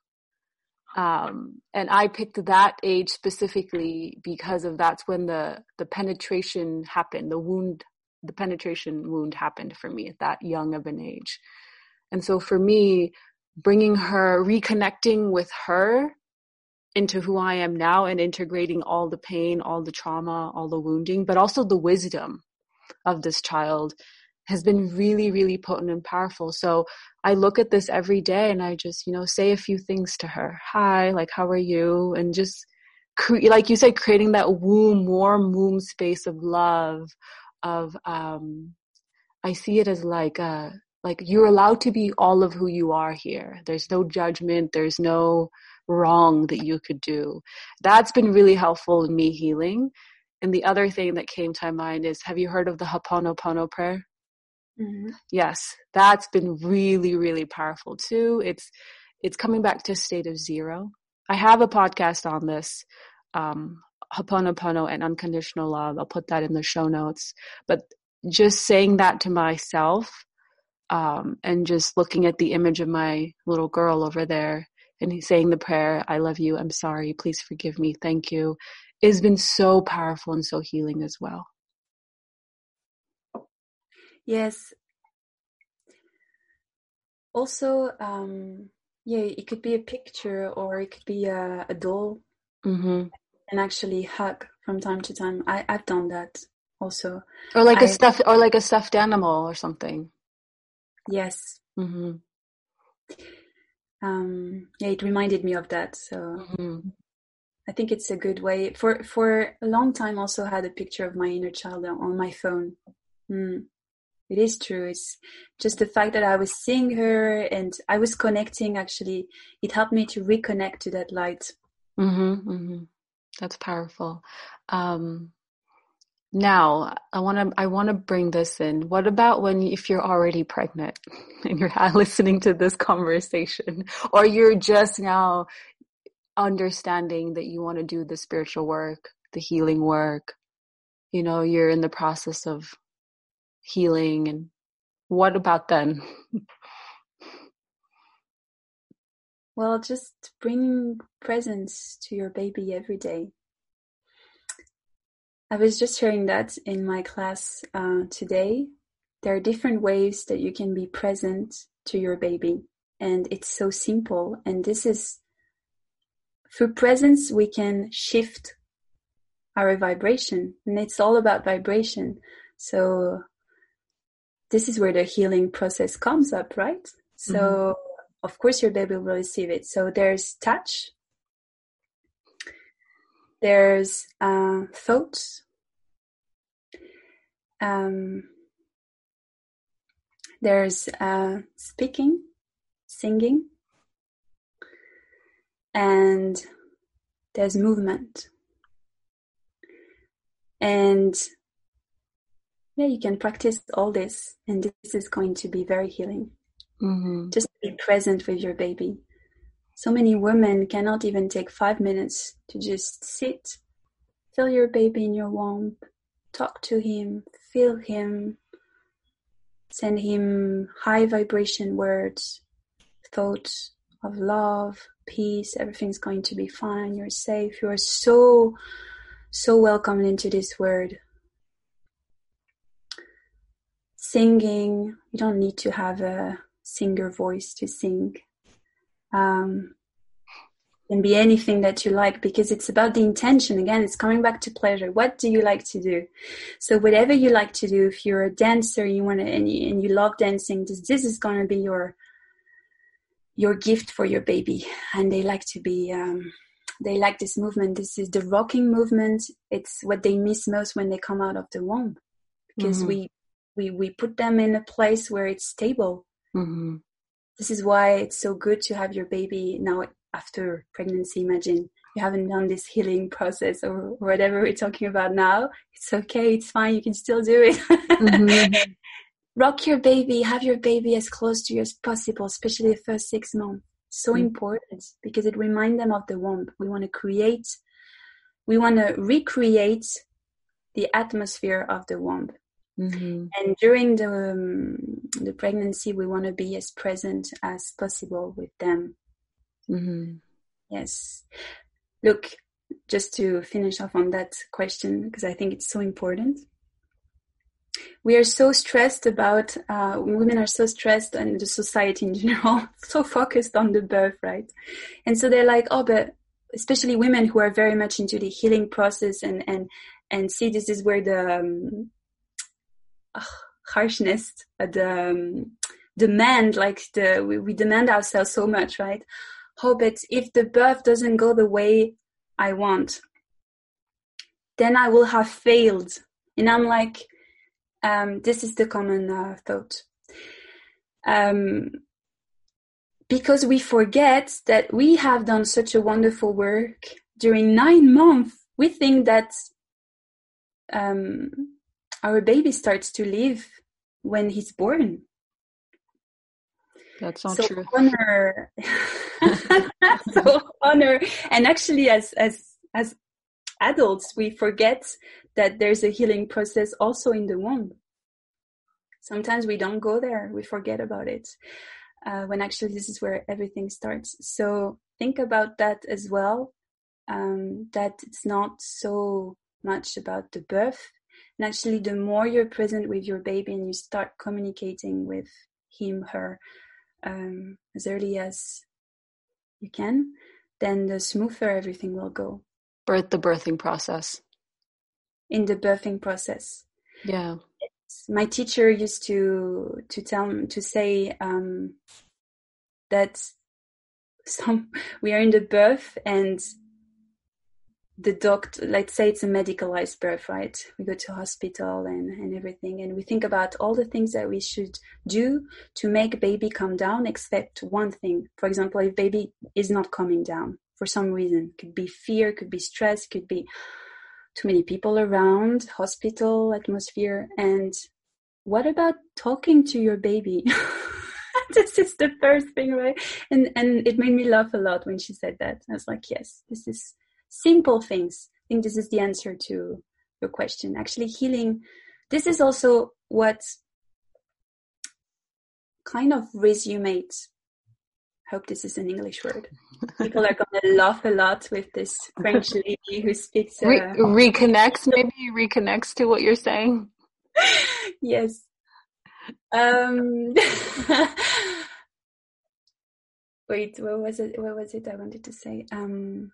Um, and I picked that age specifically because of that's when the the penetration happened, the wound, the penetration wound happened for me at that young of an age. And so for me, bringing her, reconnecting with her into who I am now and integrating all the pain, all the trauma, all the wounding, but also the wisdom of this child has been really, really potent and powerful. So I look at this every day and I just, you know, say a few things to her. Hi, like, how are you? And just, cre- like you said, creating that womb, warm womb space of love, of, um, I see it as like, uh, like you're allowed to be all of who you are here. There's no judgment. There's no wrong that you could do. That's been really helpful in me healing. And the other thing that came to my mind is, have you heard of the Ho'oponopono prayer? Mm-hmm. Yes, that's been really, really powerful too. It's, it's coming back to a state of zero. I have a podcast on this, um, Ho'oponopono and unconditional love. I'll put that in the show notes. But just saying that to myself, um, and just looking at the image of my little girl over there and saying the prayer, I love you, I'm sorry, please forgive me, thank you, has been so powerful and so healing as well. Yes. Also, um, yeah, it could be a picture or it could be a, a doll mm-hmm. and actually hug from time to time. I, I've done that also. Or like I, a stuffed, or like a stuffed animal or something. Yes. Mm-hmm. Um, yeah, it reminded me of that. So mm-hmm. I think it's a good way. For for a long time, also had a picture of my inner child on my phone. Mm it is true. It's just the fact that I was seeing her and I was connecting. Actually, it helped me to reconnect to that light. Mm-hmm, mm-hmm. That's powerful. Um, now, I want to I want to bring this in. What about when if you're already pregnant (laughs) and you're (laughs) listening to this conversation, or you're just now understanding that you want to do the spiritual work, the healing work? You know, you're in the process of healing and what about then? well, just bring presence to your baby every day. I was just sharing that in my class uh, today. There are different ways that you can be present to your baby, and it's so simple. And this is through presence, we can shift our vibration, and it's all about vibration. So this is where the healing process comes up, right? So, mm-hmm. of course, your baby will receive it. So, there's touch, there's uh, thoughts, um, there's uh, speaking, singing, and there's movement. And yeah, you can practice all this, and this is going to be very healing. Mm-hmm. Just be present with your baby. So many women cannot even take five minutes to just sit, feel your baby in your womb, talk to him, feel him, send him high vibration words, thoughts of love, peace, everything's going to be fine, you're safe, you are so, so welcomed into this world singing, you don't need to have a singer voice to sing. Um, can be anything that you like because it's about the intention. Again, it's coming back to pleasure. What do you like to do? So whatever you like to do, if you're a dancer, you want to, and you, and you love dancing, this, this is going to be your, your gift for your baby. And they like to be, um, they like this movement. This is the rocking movement. It's what they miss most when they come out of the womb because mm-hmm. we we we put them in a place where it's stable. Mm-hmm. this is why it's so good to have your baby now after pregnancy imagine. You haven't done this healing process or whatever we're talking about now. It's okay it's fine you can still do it. Mm-hmm. (laughs) rock your baby have your baby as close to you as possible especially the first six months. So mm-hmm. important because it reminds them of the womb we want to create we want to recreate the atmosphere of the womb Mm-hmm. And during the um, the pregnancy, we want to be as present as possible with them. Mm-hmm. Yes. Look, just to finish off on that question, because I think it's so important. We are so stressed about, uh, women are so stressed and the society in (laughs) general, so focused on the birth, right? And so they're like, oh, but especially women who are very much into the healing process and, and, and see this is where the um, harshness, the um, demand, like the, we, we demand ourselves so much, right? Oh, but if the birth doesn't go the way I want, then I will have failed. And I'm like, um, this is the common uh, thought. Um, because we forget that we have done such a wonderful work during nine months. We think that um, our baby starts to live when he's born. That's not so true. Honor, (laughs) so honor, and actually, as as as adults, we forget that there's a healing process also in the womb. Sometimes we don't go there; we forget about it. Uh, when actually, this is where everything starts. So think about that as well. Um, that it's not so much about the birth, and actually, the more you're present with your baby and you start communicating with him, her, um, as early as you can, then the smoother everything will go. Birth the birthing process. In the birthing process. Yeah. It's, my teacher used to to tell to say um, that some (laughs) we are in the birth and the doctor, let's say it's a medicalized birth, right? We go to hospital and, and everything, and we think about all the things that we should do to make baby come down, except one thing. For example, if baby is not coming down for some reason, could be fear, could be stress, could be too many people around, hospital atmosphere, and what about talking to your baby? (laughs) this is the first thing, right? And and it made me laugh a lot when she said that. I was like, yes, this is simple things. I think this is the answer to your question. Actually, healing, this is also what kind of resumes. Hope this is an English word. People are going to laugh a lot with this French lady who speaks. Uh, Re- reconnects, maybe reconnects to what you're saying. (laughs) yes. Um, (laughs) wait, what was it? What was it I wanted to say? Um,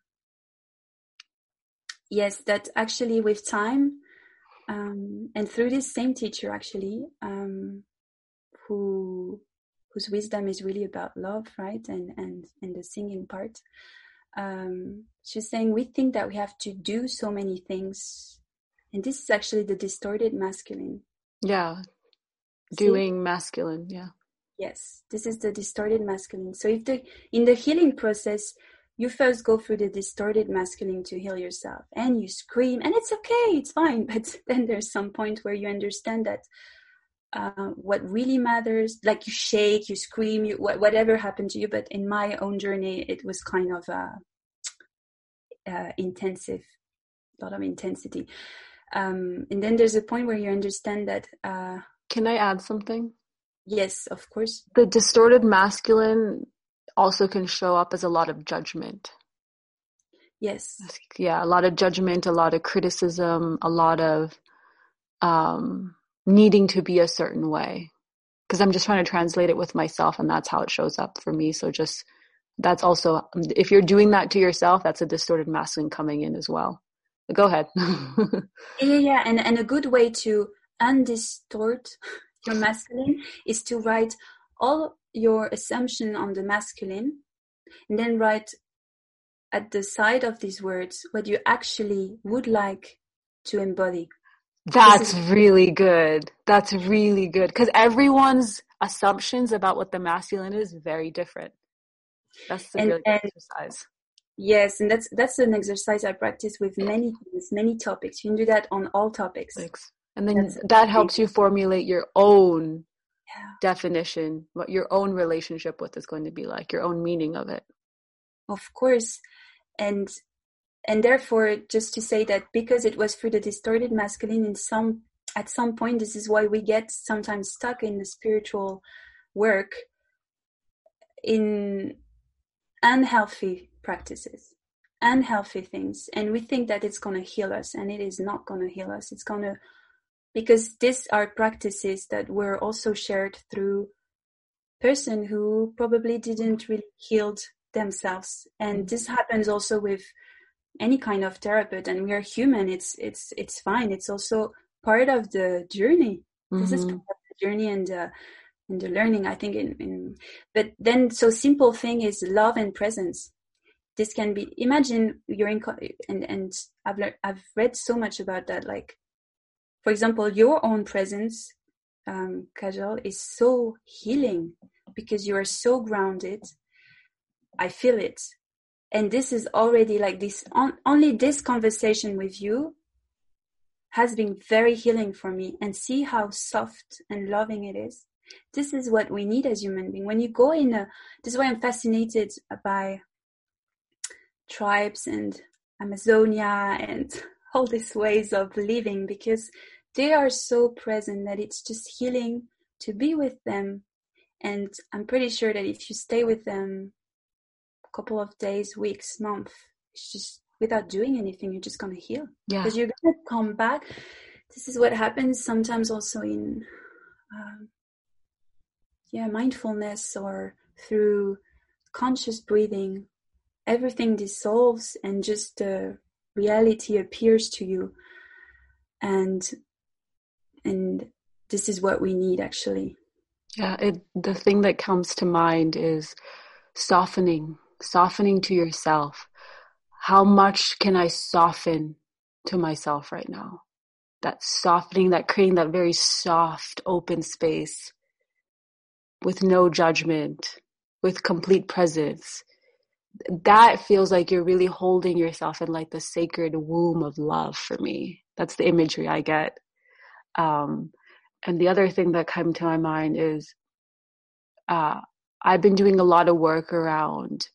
yes, that actually with time um, and through this same teacher actually, um, who whose wisdom is really about love, right, and and and the singing part. Um, she's saying we think that we have to do so many things, and this is actually the distorted masculine. Yeah, doing See? masculine. Yeah. Yes, this is the distorted masculine. So if the in the healing process you first go through the distorted masculine to heal yourself and you scream and it's okay it's fine. (laughs) But then there's some point where you understand that uh, what really matters like you shake you scream you wh- whatever happened to you but in my own journey it was kind of uh, uh, intensive a lot of intensity. Um, and then there's a point where you understand that uh, can i add something? Yes of course. The distorted masculine also can show up as a lot of judgment. Yes. Yeah, a lot of judgment, a lot of criticism, a lot of um, needing to be a certain way. Because I'm just trying to translate it with myself, and that's how it shows up for me. So just that's also if you're doing that to yourself, that's a distorted masculine coming in as well. But go ahead. (laughs) yeah, yeah, and and a good way to undistort your masculine is to write all your assumption on the masculine and then write at the side of these words what you actually would like to embody. That's is- really good. That's really good because everyone's assumptions about what the masculine is very different. That's a and, really good exercise. Yes, and that's that's an exercise I practice with many things, many topics. You can do that on all topics. Thanks. And then that's that helps you formulate your own yeah. definition, what your own relationship with is going to be like, your own meaning of it. Of course. And and therefore just to say that because it was through the distorted masculine in some at some point this is why we get sometimes stuck in the spiritual work in unhealthy practices unhealthy things and we think that it's going to heal us and it is not going to heal us it's going to because these are practices that were also shared through person who probably didn't really healed themselves and mm. this happens also with any kind of therapist and we are human it's it's it's fine it's also part of the journey mm-hmm. this is mm-hmm. part of the journey and uh, and the learning i think in, in but then so simple thing is love and presence this can be imagine you're in and and i've learned i've read so much about that like for example your own presence um Kajal, is so healing because you are so grounded. I feel it. And this is already like this on, only this conversation with you has been very healing for me. And see how soft and loving it is. This is what we need as human beings when you go in a this is why i'm fascinated by tribes and amazonia and (laughs) all these ways of living because they are so present that it's just healing to be with them and i'm pretty sure that if you stay with them a couple of days, weeks, month. It's just without doing anything, you're just gonna heal. Yeah. Because you're gonna come back. This is what happens sometimes also in um, yeah, mindfulness or through conscious breathing. Everything dissolves and just the reality appears to you. And and this is what we need actually. Yeah, it the thing that comes to mind is softening softening to yourself. How much can I soften to myself right now? That softening, that creating that very soft, open space with no judgment, with complete presence. That feels like you're really holding yourself in like the sacred womb of love for me. That's the imagery I get. Um, and the other thing that came to my mind is uh, I've been doing a lot of work around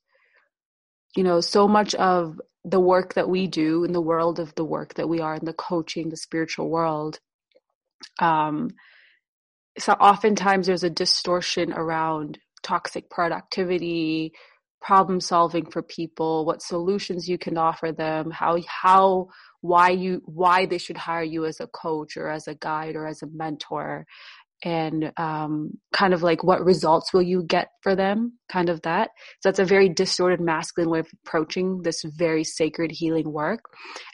you know, so much of the work that we do in the world of the work that we are in the coaching, the spiritual world, um, so oftentimes there's a distortion around toxic productivity, problem solving for people, what solutions you can offer them, how how why you why they should hire you as a coach or as a guide or as a mentor. And um, kind of like what results will you get for them? Kind of that. So that's a very distorted masculine way of approaching this very sacred healing work.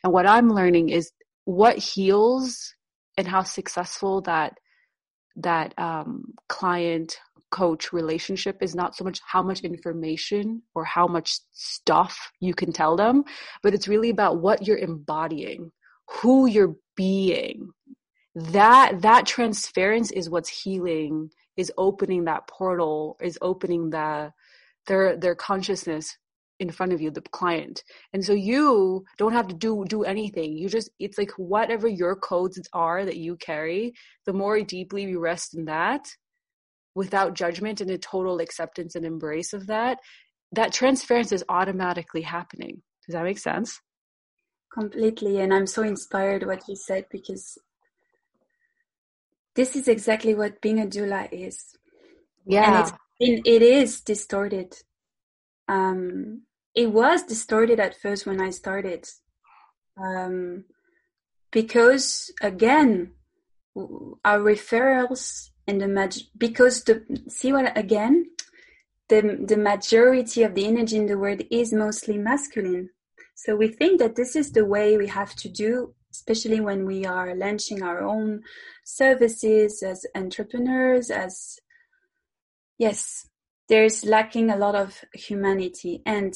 And what i'm learning is what heals and how successful that that um, client coach relationship is not so much how much information or how much stuff you can tell them but it's really about what you're embodying who you're being. That that transference is what's healing is opening that portal is opening the their their consciousness in front of you the client. And so you don't have to do do anything. You just it's like whatever your codes are that you carry the more deeply you rest in that without judgment and a total acceptance and embrace of that that transference is automatically happening does that make sense completely and i'm so inspired what you said because this is exactly what being a doula is. Yeah. And it's, it is distorted. Um, it was distorted at first when I started. Um, because again, our referrals and the mag- because the see what again the the majority of the energy in the world is mostly masculine. So we think that this is the way we have to do especially when we are launching our own services as entrepreneurs as yes there's lacking a lot of humanity. And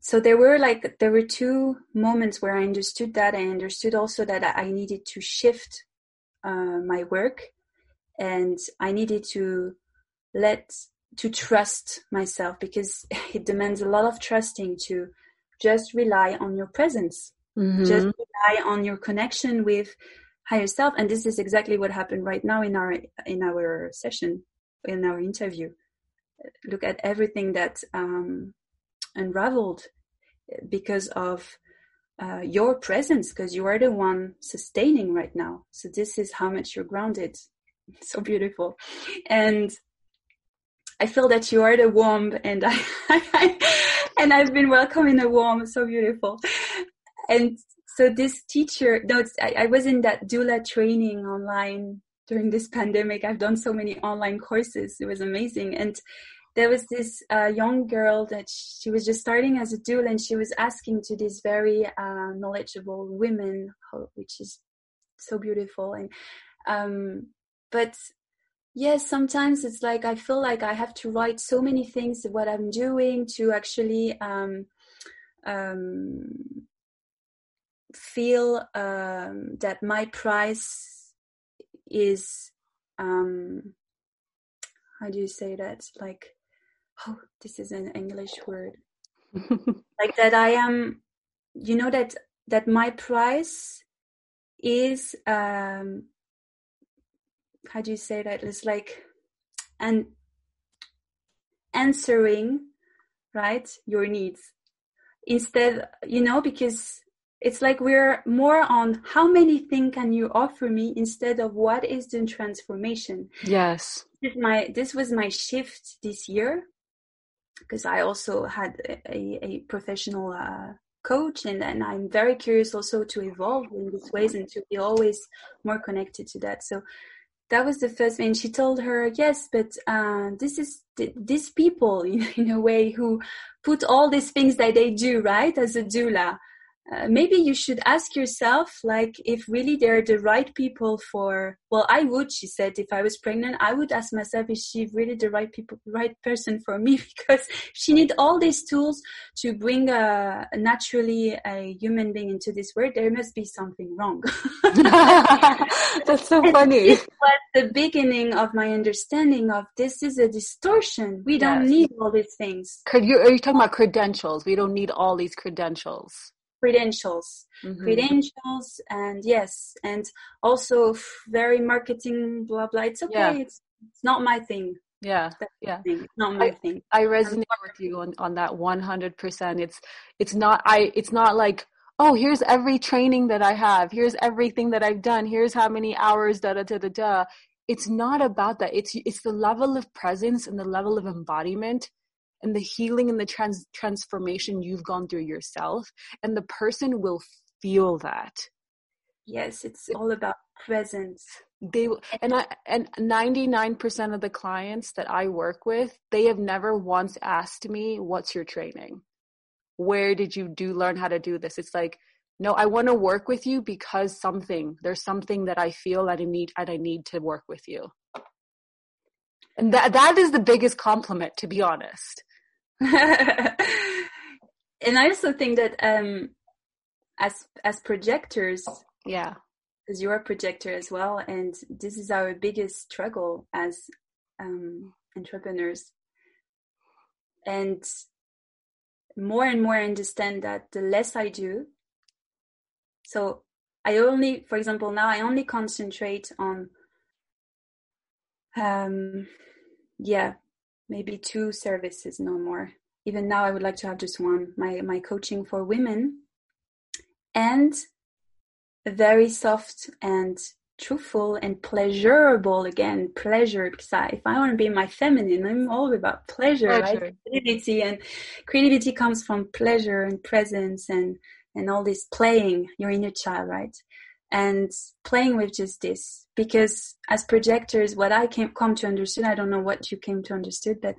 so there were like there were two moments where i understood that. I understood also that i needed to shift uh, my work and i needed to let to trust myself because (laughs) it demands a lot of trusting to just rely on your presence mm-hmm. just rely on your connection with higher self. And this is exactly what happened right now in our in our session in our interview. Look at everything that um, unraveled because of uh, your presence because you are the one sustaining right now. So this is how much you're grounded (laughs) so beautiful and I feel that you are the womb, and I, (laughs) and I've been welcomed in the womb. So beautiful. And so this teacher, no, I, I was in that doula training online during this pandemic. I've done so many online courses. It was amazing. And there was this uh, young girl that she was just starting as a doula and she was asking to these very uh, knowledgeable women, which is so beautiful. And, um, but yes, sometimes it's like I feel like I have to write so many things what I'm doing to actually um, um, feel um, that my price is um, how do you say that? Like, oh, this is an English word. (laughs) like that, I am. You know that that my price is um how do you say that? It's like and answering right your needs. Instead you know because it's like we're more on how many things can you offer me instead of what is the transformation. Yes. This my this was my shift this year because i also had a, a professional uh, coach and, and i'm very curious also to evolve in these ways and to be always more connected to that. So that was the first thing. She told her yes but uh, this is th- these people (laughs) in a way who put all these things that they do right as a doula uh, maybe you should ask yourself like if really they're the right people for well i would she said if i was pregnant i would ask myself is she really the right people right person for me? (laughs) Because she need all these tools to bring a, naturally a human being into this world. There must be something wrong. (laughs) That's so (laughs) funny. it was the beginning of my understanding of this is a distortion. We don't yes. need all these things. Are you talking about credentials? We don't need all these credentials credentials. Mm-hmm. credentials and yes and also very marketing blah blah. It's okay. Yeah. it's it's not my thing. Yeah. Yeah. thing. Not my I, thing. I resonate with you on, on that 100% it's it's not i it's not like oh here's every training that i have. Here's everything that i've done. Here's how many hours da da da da da. It's not about that. It's it's the level of presence and the level of embodiment and the healing and the trans- transformation you've gone through yourself and the person will feel that. Yes it's all about presence. They and i and 99% of the clients that i work with they have never once asked me what's your training? Where did you do learn how to do this? It's like no i want to work with you because something there's something that i feel that i need and i need to work with you. And that that is the biggest compliment to be honest (laughs) and I also think that um, as as projectors, yeah, because you're a projector as well, and this is our biggest struggle as um, entrepreneurs. And more and more I understand that the less I do, so I only, for example, now I only concentrate on, um, yeah, maybe two services, no more. Even now, I would like to have just one my, my coaching for women and a very soft and truthful and pleasurable again pleasure because I, if i want to be my feminine i'm all about pleasure, pleasure. right creativity and creativity comes from pleasure and presence and and all this playing your inner child right and playing with just this because as projectors what i came come to understand i don't know what you came to understand but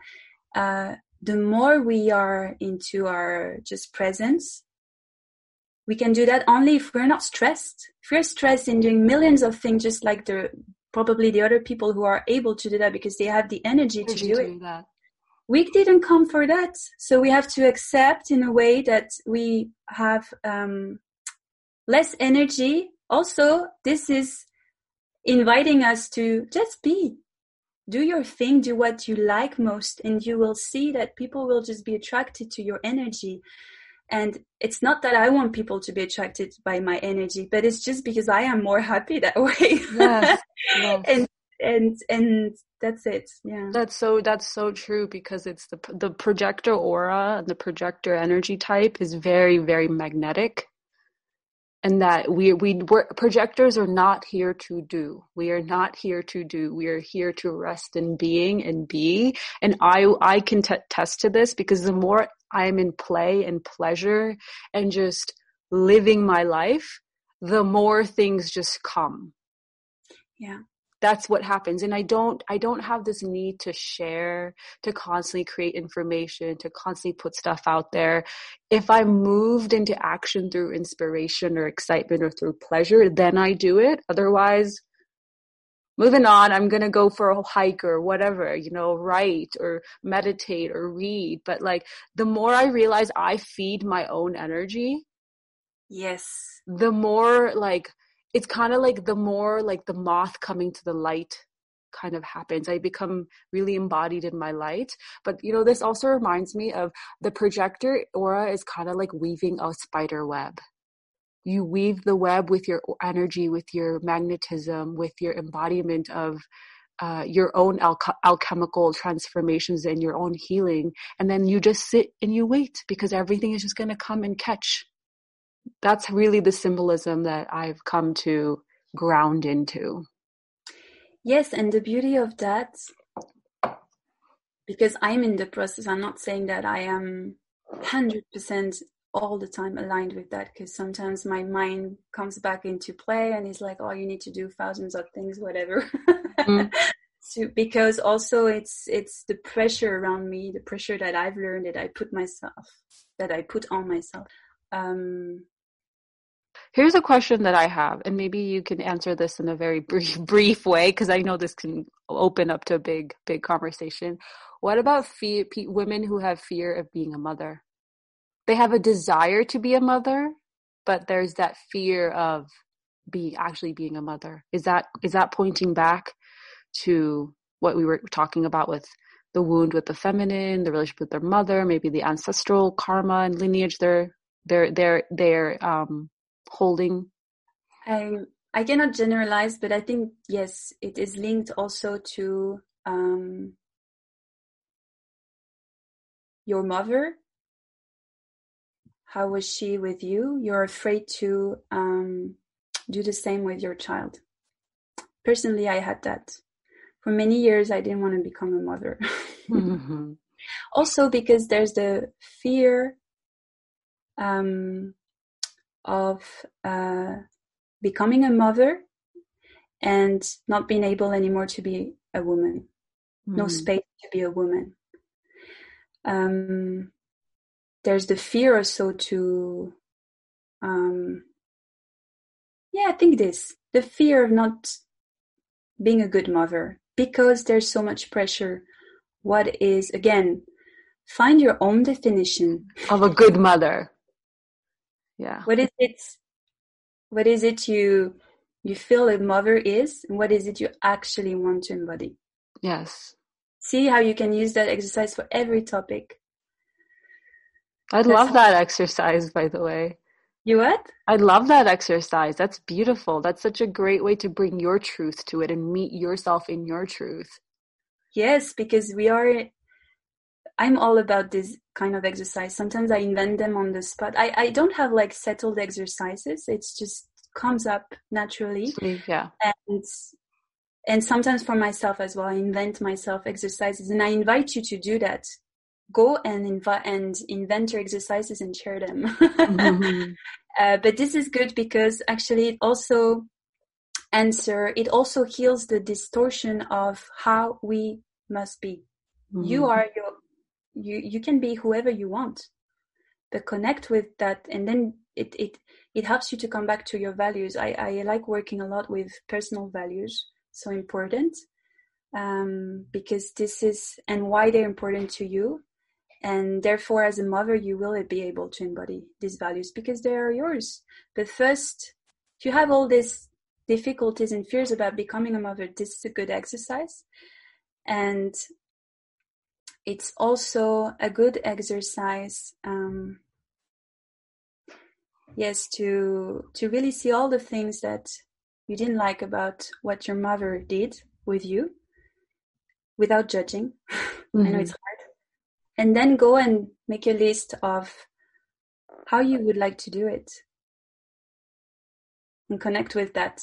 uh, the more we are into our just presence we can do that only if we're not stressed. If we're stressed in doing millions of things just like the probably the other people who are able to do that because they have the energy, to do it. that. we didn't come for that. So we have to accept in a way that we have um, less energy also this is inviting us to just be. Do your thing do what you like most and you will see that people will just be attracted to your energy. And it's not that i want people to be attracted by my energy but it's just because i am more happy that (laughs) way. Yes, yes. and and and that's it yeah. That's so that's so true because it's the the projector aura and the projector energy type is very very magnetic and that we we projectors are not here to do. We are not here to do. We are here to rest in being and be. And i i can t- test to this because the more i'm in play and pleasure and just living my life the more things just come. Yeah that's what happens. And i don't i don't have this need to share to constantly create information to constantly put stuff out there. If i'm moved into action through inspiration or excitement or through pleasure then i do it. Otherwise moving on i'm going to go for a hike or whatever you know write or meditate or read. But like the more i realize i feed my own energy yes. the more like it's kind of like the more like the moth coming to the light kind of happens. I become really embodied in my light. But you know, this also reminds me of the projector aura is kind of like weaving a spider web. You weave the web with your energy, with your magnetism, with your embodiment of uh, your own alchemical transformations and your own healing. And then you just sit and you wait because everything is just going to come and catch that's really the symbolism that I've come to ground into. Yes, and the beauty of that, because I'm in the process, I'm not saying that I am 100% all the time aligned with that, because sometimes my mind comes back into play and is like, oh, you need to do thousands of things, whatever. Mm. (laughs) so, because also it's it's the pressure around me, the pressure that I've learned that I put myself, that I put on myself. Um, Here's a question that I have, and maybe you can answer this in a very (laughs) brief, brief way because I know this can open up to a big, big conversation. What about fear, women who have fear of being a mother? They have a desire to be a mother, but there's that fear of being actually being a mother. Is that is that pointing back to what we were talking about with the wound with the feminine, the relationship with their mother, maybe the ancestral karma and lineage they're they're they're they're um holding? I I cannot generalize, but I think yes, it is linked also to um, your mother. How was she with you? You're afraid to um, do the same with your child. Personally, I had that. For many years, I didn't want to become a mother. mm-hmm. (laughs) Also, because there's the fear um, of uh, becoming a mother and not being able anymore to be a woman, mm. no hmm. space to be a woman. Um, there's the fear also to, um, yeah, I think this the fear of not being a good mother because there's so much pressure. What is again? Find your own definition of a good mother yeah. What is it what is it you you feel a mother is and what is it you actually want to embody? Yes. See how you can use that exercise for every topic. I love that exercise by the way. You what? I love that exercise. That's beautiful. That's such a great way to bring your truth to it and meet yourself in your truth. Yes because we are I'm all about this kind of exercise. Sometimes I invent them on the spot. I, I don't have like settled exercises. It's just comes up naturally. Yeah. And and sometimes for myself as well, I invent myself exercises and I invite you to do that. Go and invite and invent your exercises and share them. mm-hmm. (laughs) uh, but this is good because actually it also answer it also heals the distortion of how we must be. Mm-hmm. You are your you you can be whoever you want. But connect with that and then it it it helps you to come back to your values. I i like working a lot with personal values. So important um, because this is and why they're important to you. And therefore as a mother you will be able to embody these values because they are yours. But first if you have all these difficulties and fears about becoming a mother this is a good exercise. And it's also a good exercise um, yes to to really see all the things that you didn't like about what your mother did with you without judging mm-hmm. (laughs) i know it's mm-hmm. hard and then go and make a list of how you would like to do it and connect with that.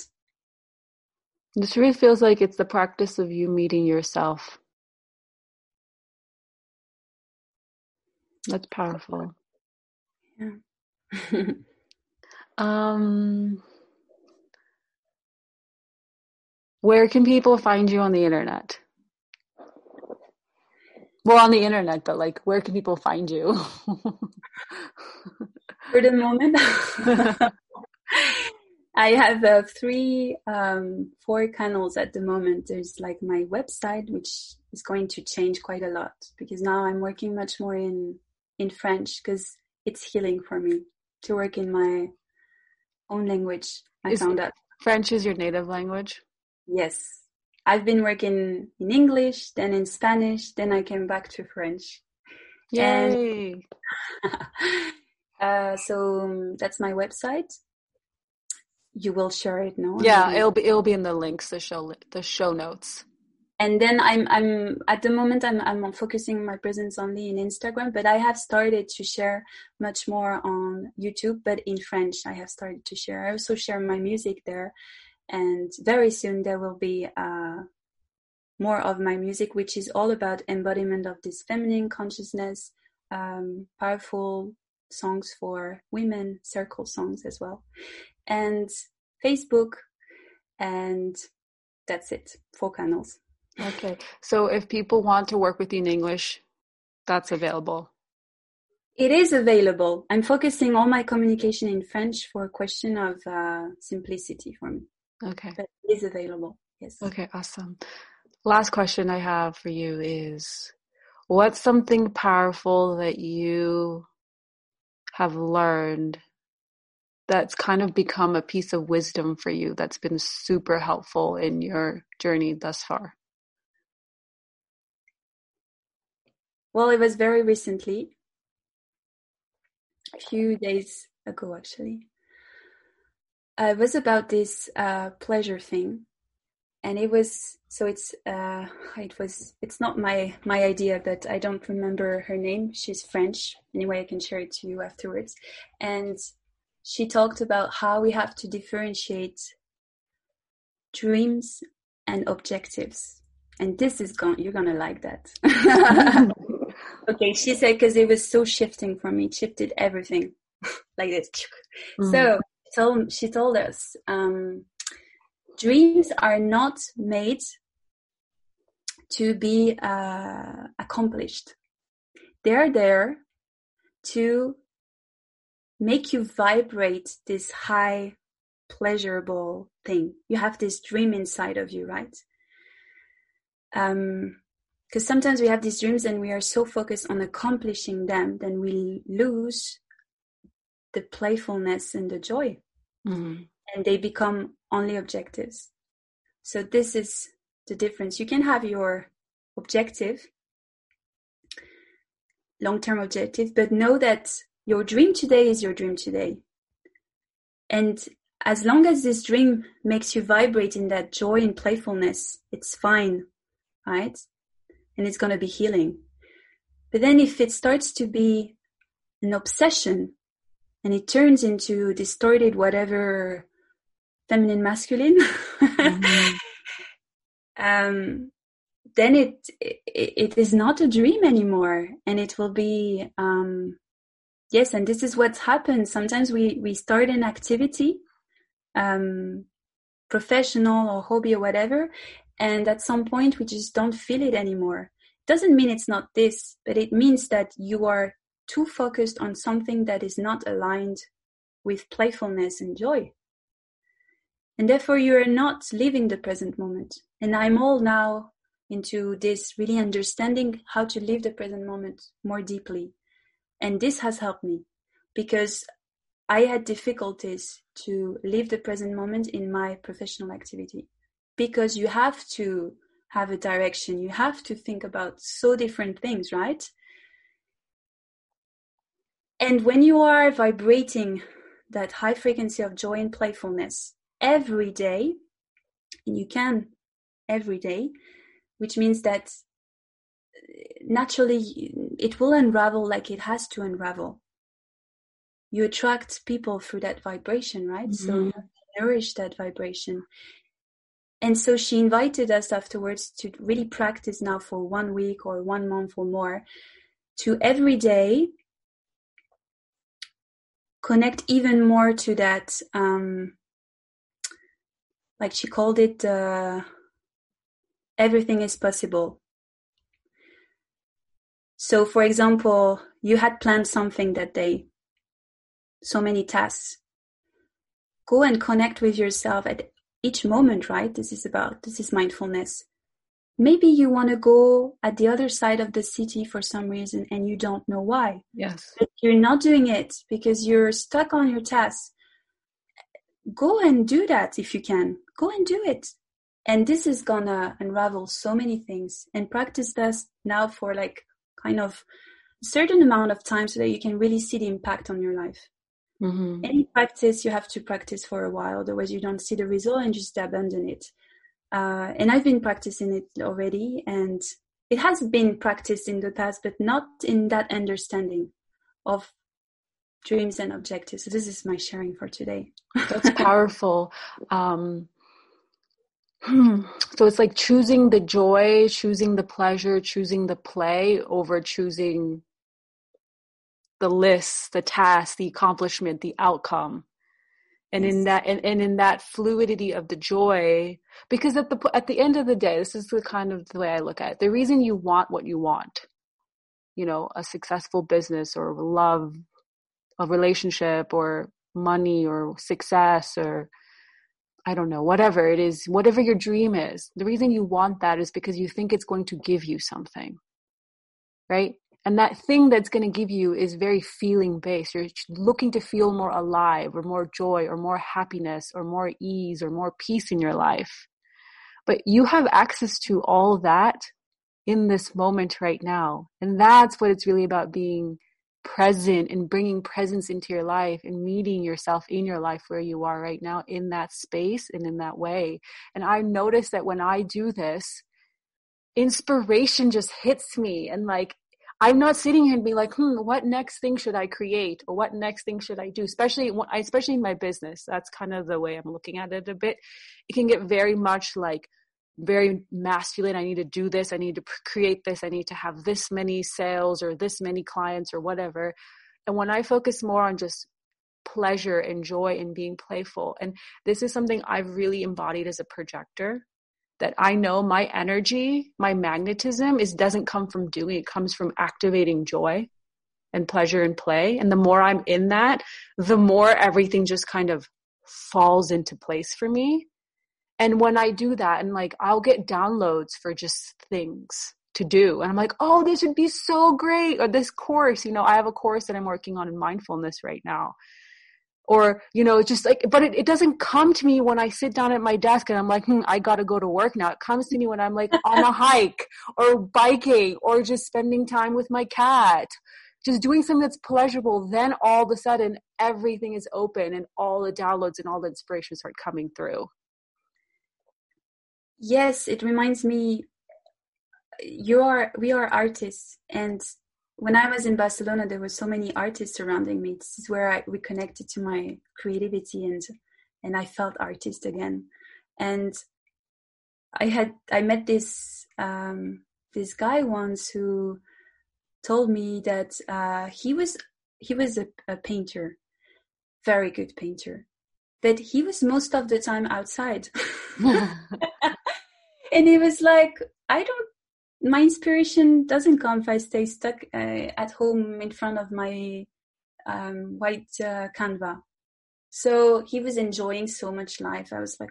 This really feels like it's the practice of you meeting yourself. That's powerful. Yeah. (laughs) um, where can people find you on the internet? Well, on the internet, but like, where can people find you? (laughs) For the moment, (laughs) I have uh, three, um, four canals at the moment. There's like my website, which is going to change quite a lot because now I'm working much more in in French because it's healing for me to work in my own language. I is found out French is your native language. Yes, I've been working in English, then in Spanish, then I came back to French. Yay! And, (laughs) uh, so um, that's my website. You will share it, no? Yeah, it'll be it'll be in the links, the show the show notes. And then I'm I'm at the moment I'm I'm focusing my presence only in Instagram, but I have started to share much more on YouTube, but in French. I have started to share. I also share my music there and very soon there will be uh, more of my music which is all about embodiment of this feminine consciousness um, powerful songs for women circle songs as well and facebook and that's it four channels okay so if people want to work with you in english that's available it is available i'm focusing all my communication in french for a question of uh, simplicity for me Okay. But it is available. Yes. Okay, awesome. Last question I have for you is what's something powerful that you have learned that's kind of become a piece of wisdom for you that's been super helpful in your journey thus far? Well, it was very recently, a few days ago actually uh, it was about this uh, pleasure thing, and it was so it's uh, it was it's not my my idea, but I don't remember her name. She's French. Anyway, I can share it to you afterwards. And she talked about how we have to differentiate dreams and objectives. And this is going you're gonna like that. (laughs) okay, she said because it was so shifting for me, it shifted everything (laughs) like this. Mm. So told she told us um, dreams are not made to be uh, accomplished. They're there to make you vibrate this high, pleasurable thing. You have this dream inside of you, right? Um, because sometimes we have these dreams and we are so focused on accomplishing them, then we lose the playfulness and the joy. Mm-hmm. And they become only objectives. So this is the difference. You can have your objective, long-term objective, but know that your dream today is your dream today. And as long as this dream makes you vibrate in that joy and playfulness, it's fine, right? And it's going to be healing. But then if it starts to be an obsession and it turns into distorted whatever feminine masculine (laughs) mm-hmm. um, then it, it, it is not a dream anymore and it will be um, yes and this is what's happened sometimes we we start an activity um, professional or hobby or whatever and at some point we just don't feel it anymore doesn't mean it's not this but it means that you are too focused on something that is not aligned with playfulness and joy. And therefore, you are not living the present moment. And I'm all now into this really understanding how to live the present moment more deeply. And this has helped me because I had difficulties to live the present moment in my professional activity because you have to have a direction. You have to think about so different things, right? And when you are vibrating that high frequency of joy and playfulness every day, and you can every day, which means that uh, naturally it will unravel like it has to unravel. You attract people through that vibration, right? Mm-hmm. So you nourish that vibration. And so she invited us afterwards to really practice now for one week or one month or more to every day connect even more to that um, like she called it uh, everything is possible. So for example you had planned something that day so many tasks. Go and connect with yourself at each moment right? This is about this is mindfulness. Maybe you want to go at the other side of the city for some reason and you don't know why. Yes. But you're not doing it because you're stuck on your task. Go and do that if you can. Go and do it. And this is gonna unravel so many things. And practice this now for like kind of a certain amount of time so that you can really see the impact on your life mm-hmm. any practice you have to practice for a while otherwise you don't see the result and just abandon it uh, and i've been practicing it already and it has been practiced in the past but not in that understanding of dreams and objectives so this is my sharing for today that's (laughs) powerful um, Hmm. So it's like choosing the joy, choosing the pleasure, choosing the play over choosing the list, the task, the accomplishment, the outcome. And yes. in that and, and in that fluidity of the joy, because at the at the end of the day, this is the kind of the way I look at it. The reason you want what you want, you know, a successful business or love, a relationship or money or success or I don't know, whatever it is, whatever your dream is, the reason you want that is because you think it's going to give you something, right? And that thing that's going to give you is very feeling based. You're looking to feel more alive or more joy or more happiness or more ease or more peace in your life. But you have access to all that in this moment right now. And that's what it's really about being present and bringing presence into your life and meeting yourself in your life where you are right now in that space and in that way. And I notice that when I do this, inspiration just hits me and like I'm not sitting here and being like, hmm, what next thing should I create or what next thing should I do? Especially, especially in my business. That's kind of the way I'm looking at it a bit. It can get very much like very masculine. I need to do this. I need to create this. I need to have this many sales or this many clients or whatever. And when I focus more on just pleasure and joy and being playful, and this is something I've really embodied as a projector that I know my energy, my magnetism is doesn't come from doing, it comes from activating joy and pleasure and play. And the more I'm in that, the more everything just kind of falls into place for me and when I do that, and like I'll get downloads for just things to do. And I'm like, oh, this would be so great. Or this course, you know, I have a course that I'm working on in mindfulness right now. Or, you know, just like, but it, it doesn't come to me when I sit down at my desk and I'm like, hmm, I gotta go to work now. It comes to me when I'm like on a (laughs) hike or biking or just spending time with my cat. Just doing something that's pleasurable, then all of a sudden everything is open and all the downloads and all the inspiration start coming through. Yes, it reminds me you are we are artists and when I was in Barcelona there were so many artists surrounding me. This is where I reconnected to my creativity and and I felt artist again. And I had I met this um, this guy once who told me that uh, he was he was a, a painter, very good painter, but he was most of the time outside. (laughs) (laughs) and he was like, I don't, my inspiration doesn't come if I stay stuck uh, at home in front of my um, white uh, Canva. So he was enjoying so much life. I was like,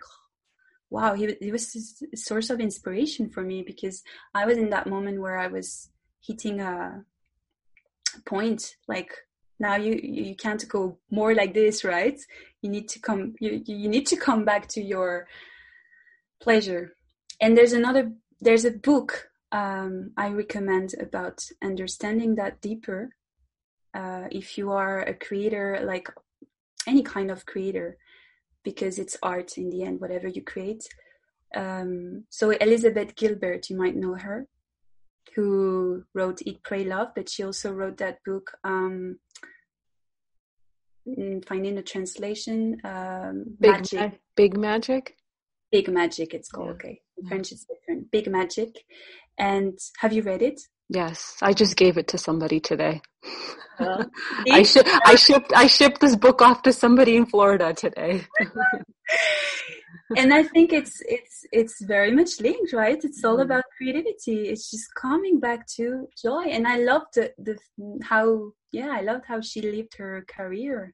wow, he, he was a source of inspiration for me because I was in that moment where I was hitting a point like now you you can't go more like this right you need to come you you need to come back to your pleasure and there's another there's a book um, I recommend about understanding that deeper. Uh, if you are a creator, like any kind of creator, because it's art in the end, whatever you create. Um, so Elizabeth Gilbert, you might know her, who wrote Eat, Pray, Love, but she also wrote that book, um, finding a translation. Um, big magic. Ma- big magic. Big magic. It's called. Yeah. Okay, in yeah. French it's different. Big magic. And have you read it? Yes, I just gave it to somebody today. (laughs) I sh- I shipped I shipped this book off to somebody in Florida today. (laughs) and I think it's it's it's very much linked, right? It's all mm-hmm. about creativity. It's just coming back to joy, and I loved the, the how yeah I loved how she lived her career.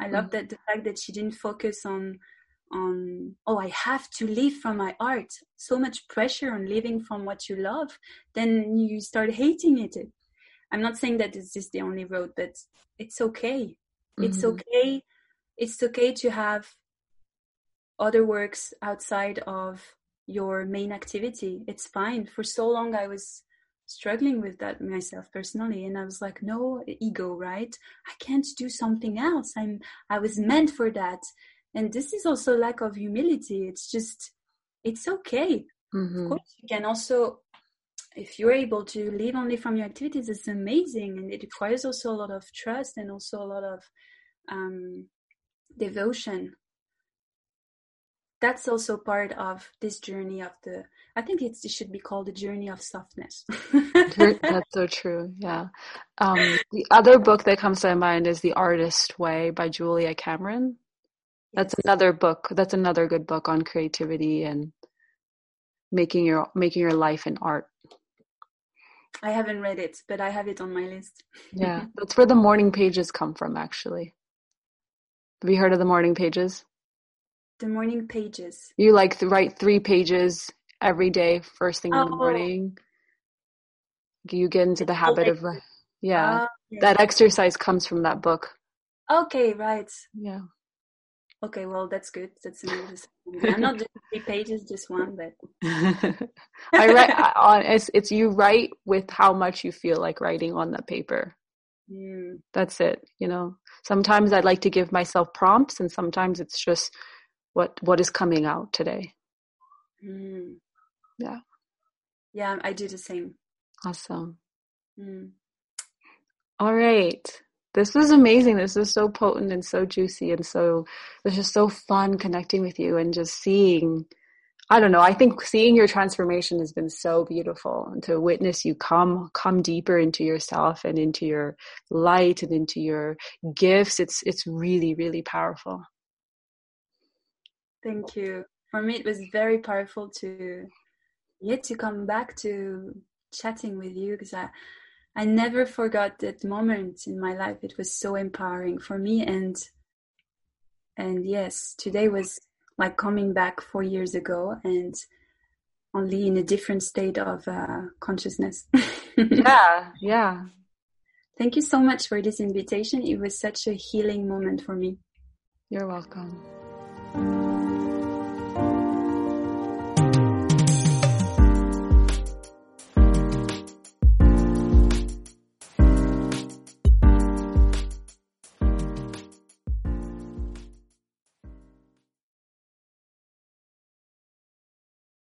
I loved mm. that the fact that she didn't focus on on oh i have to live from my art. So much pressure on living from what you love then you start hating it. I'm not saying that this is the only road but it's okay. Mm-hmm. it's okay. It's okay to have other works outside of your main activity. It's fine. For so long i was struggling with that myself personally and i was like no ego right? I can't do something else. I'm i was meant for that and this is also lack of humility. It's just it's okay. Mm-hmm. of course you can also if you're able to live only from your activities it's amazing. And it requires also a lot of trust and also a lot of um, devotion. That's also part of this journey of the i think it should be called the journey of softness. (laughs) That's so true. Yeah. Um, the other book that comes to my mind is the artist way by julia cameron that's yes. another book. That's another good book on creativity and making your making your life in art. I haven't read it, but I have it on my list. yeah, (laughs) that's where the morning pages come from actually. Have you heard of the morning pages? The morning pages. You like to write 3 pages every day first thing oh. in the oh. morning. You get into the habit of yeah. Uh, yeah. That exercise comes from that book. Okay, right. Yeah. Okay, well that's good. That's amazing. I'm not doing three pages, just one, but (laughs) I write on it's it's you write with how much you feel like writing on the paper. Mm. That's it. You know, sometimes I'd like to give myself prompts, and sometimes it's just what what is coming out today. Mm. Yeah. Yeah, I do the same. Awesome. Mm. All right this is amazing. This is so potent and so juicy and so was just so fun connecting with you and just seeing I don't know. I think seeing your transformation has been so beautiful and to witness you come come deeper into yourself and into your light and into your gifts. It's it's really really powerful. Thank you. For me it was very powerful to yet to come back to chatting with you because I I never forgot that moment in my life. It was so empowering for me and and yes, today was like coming back four years ago and only in a different state of uh, consciousness. (laughs) yeah, yeah. Thank you so much for this invitation. It was such a healing moment for me. You're welcome.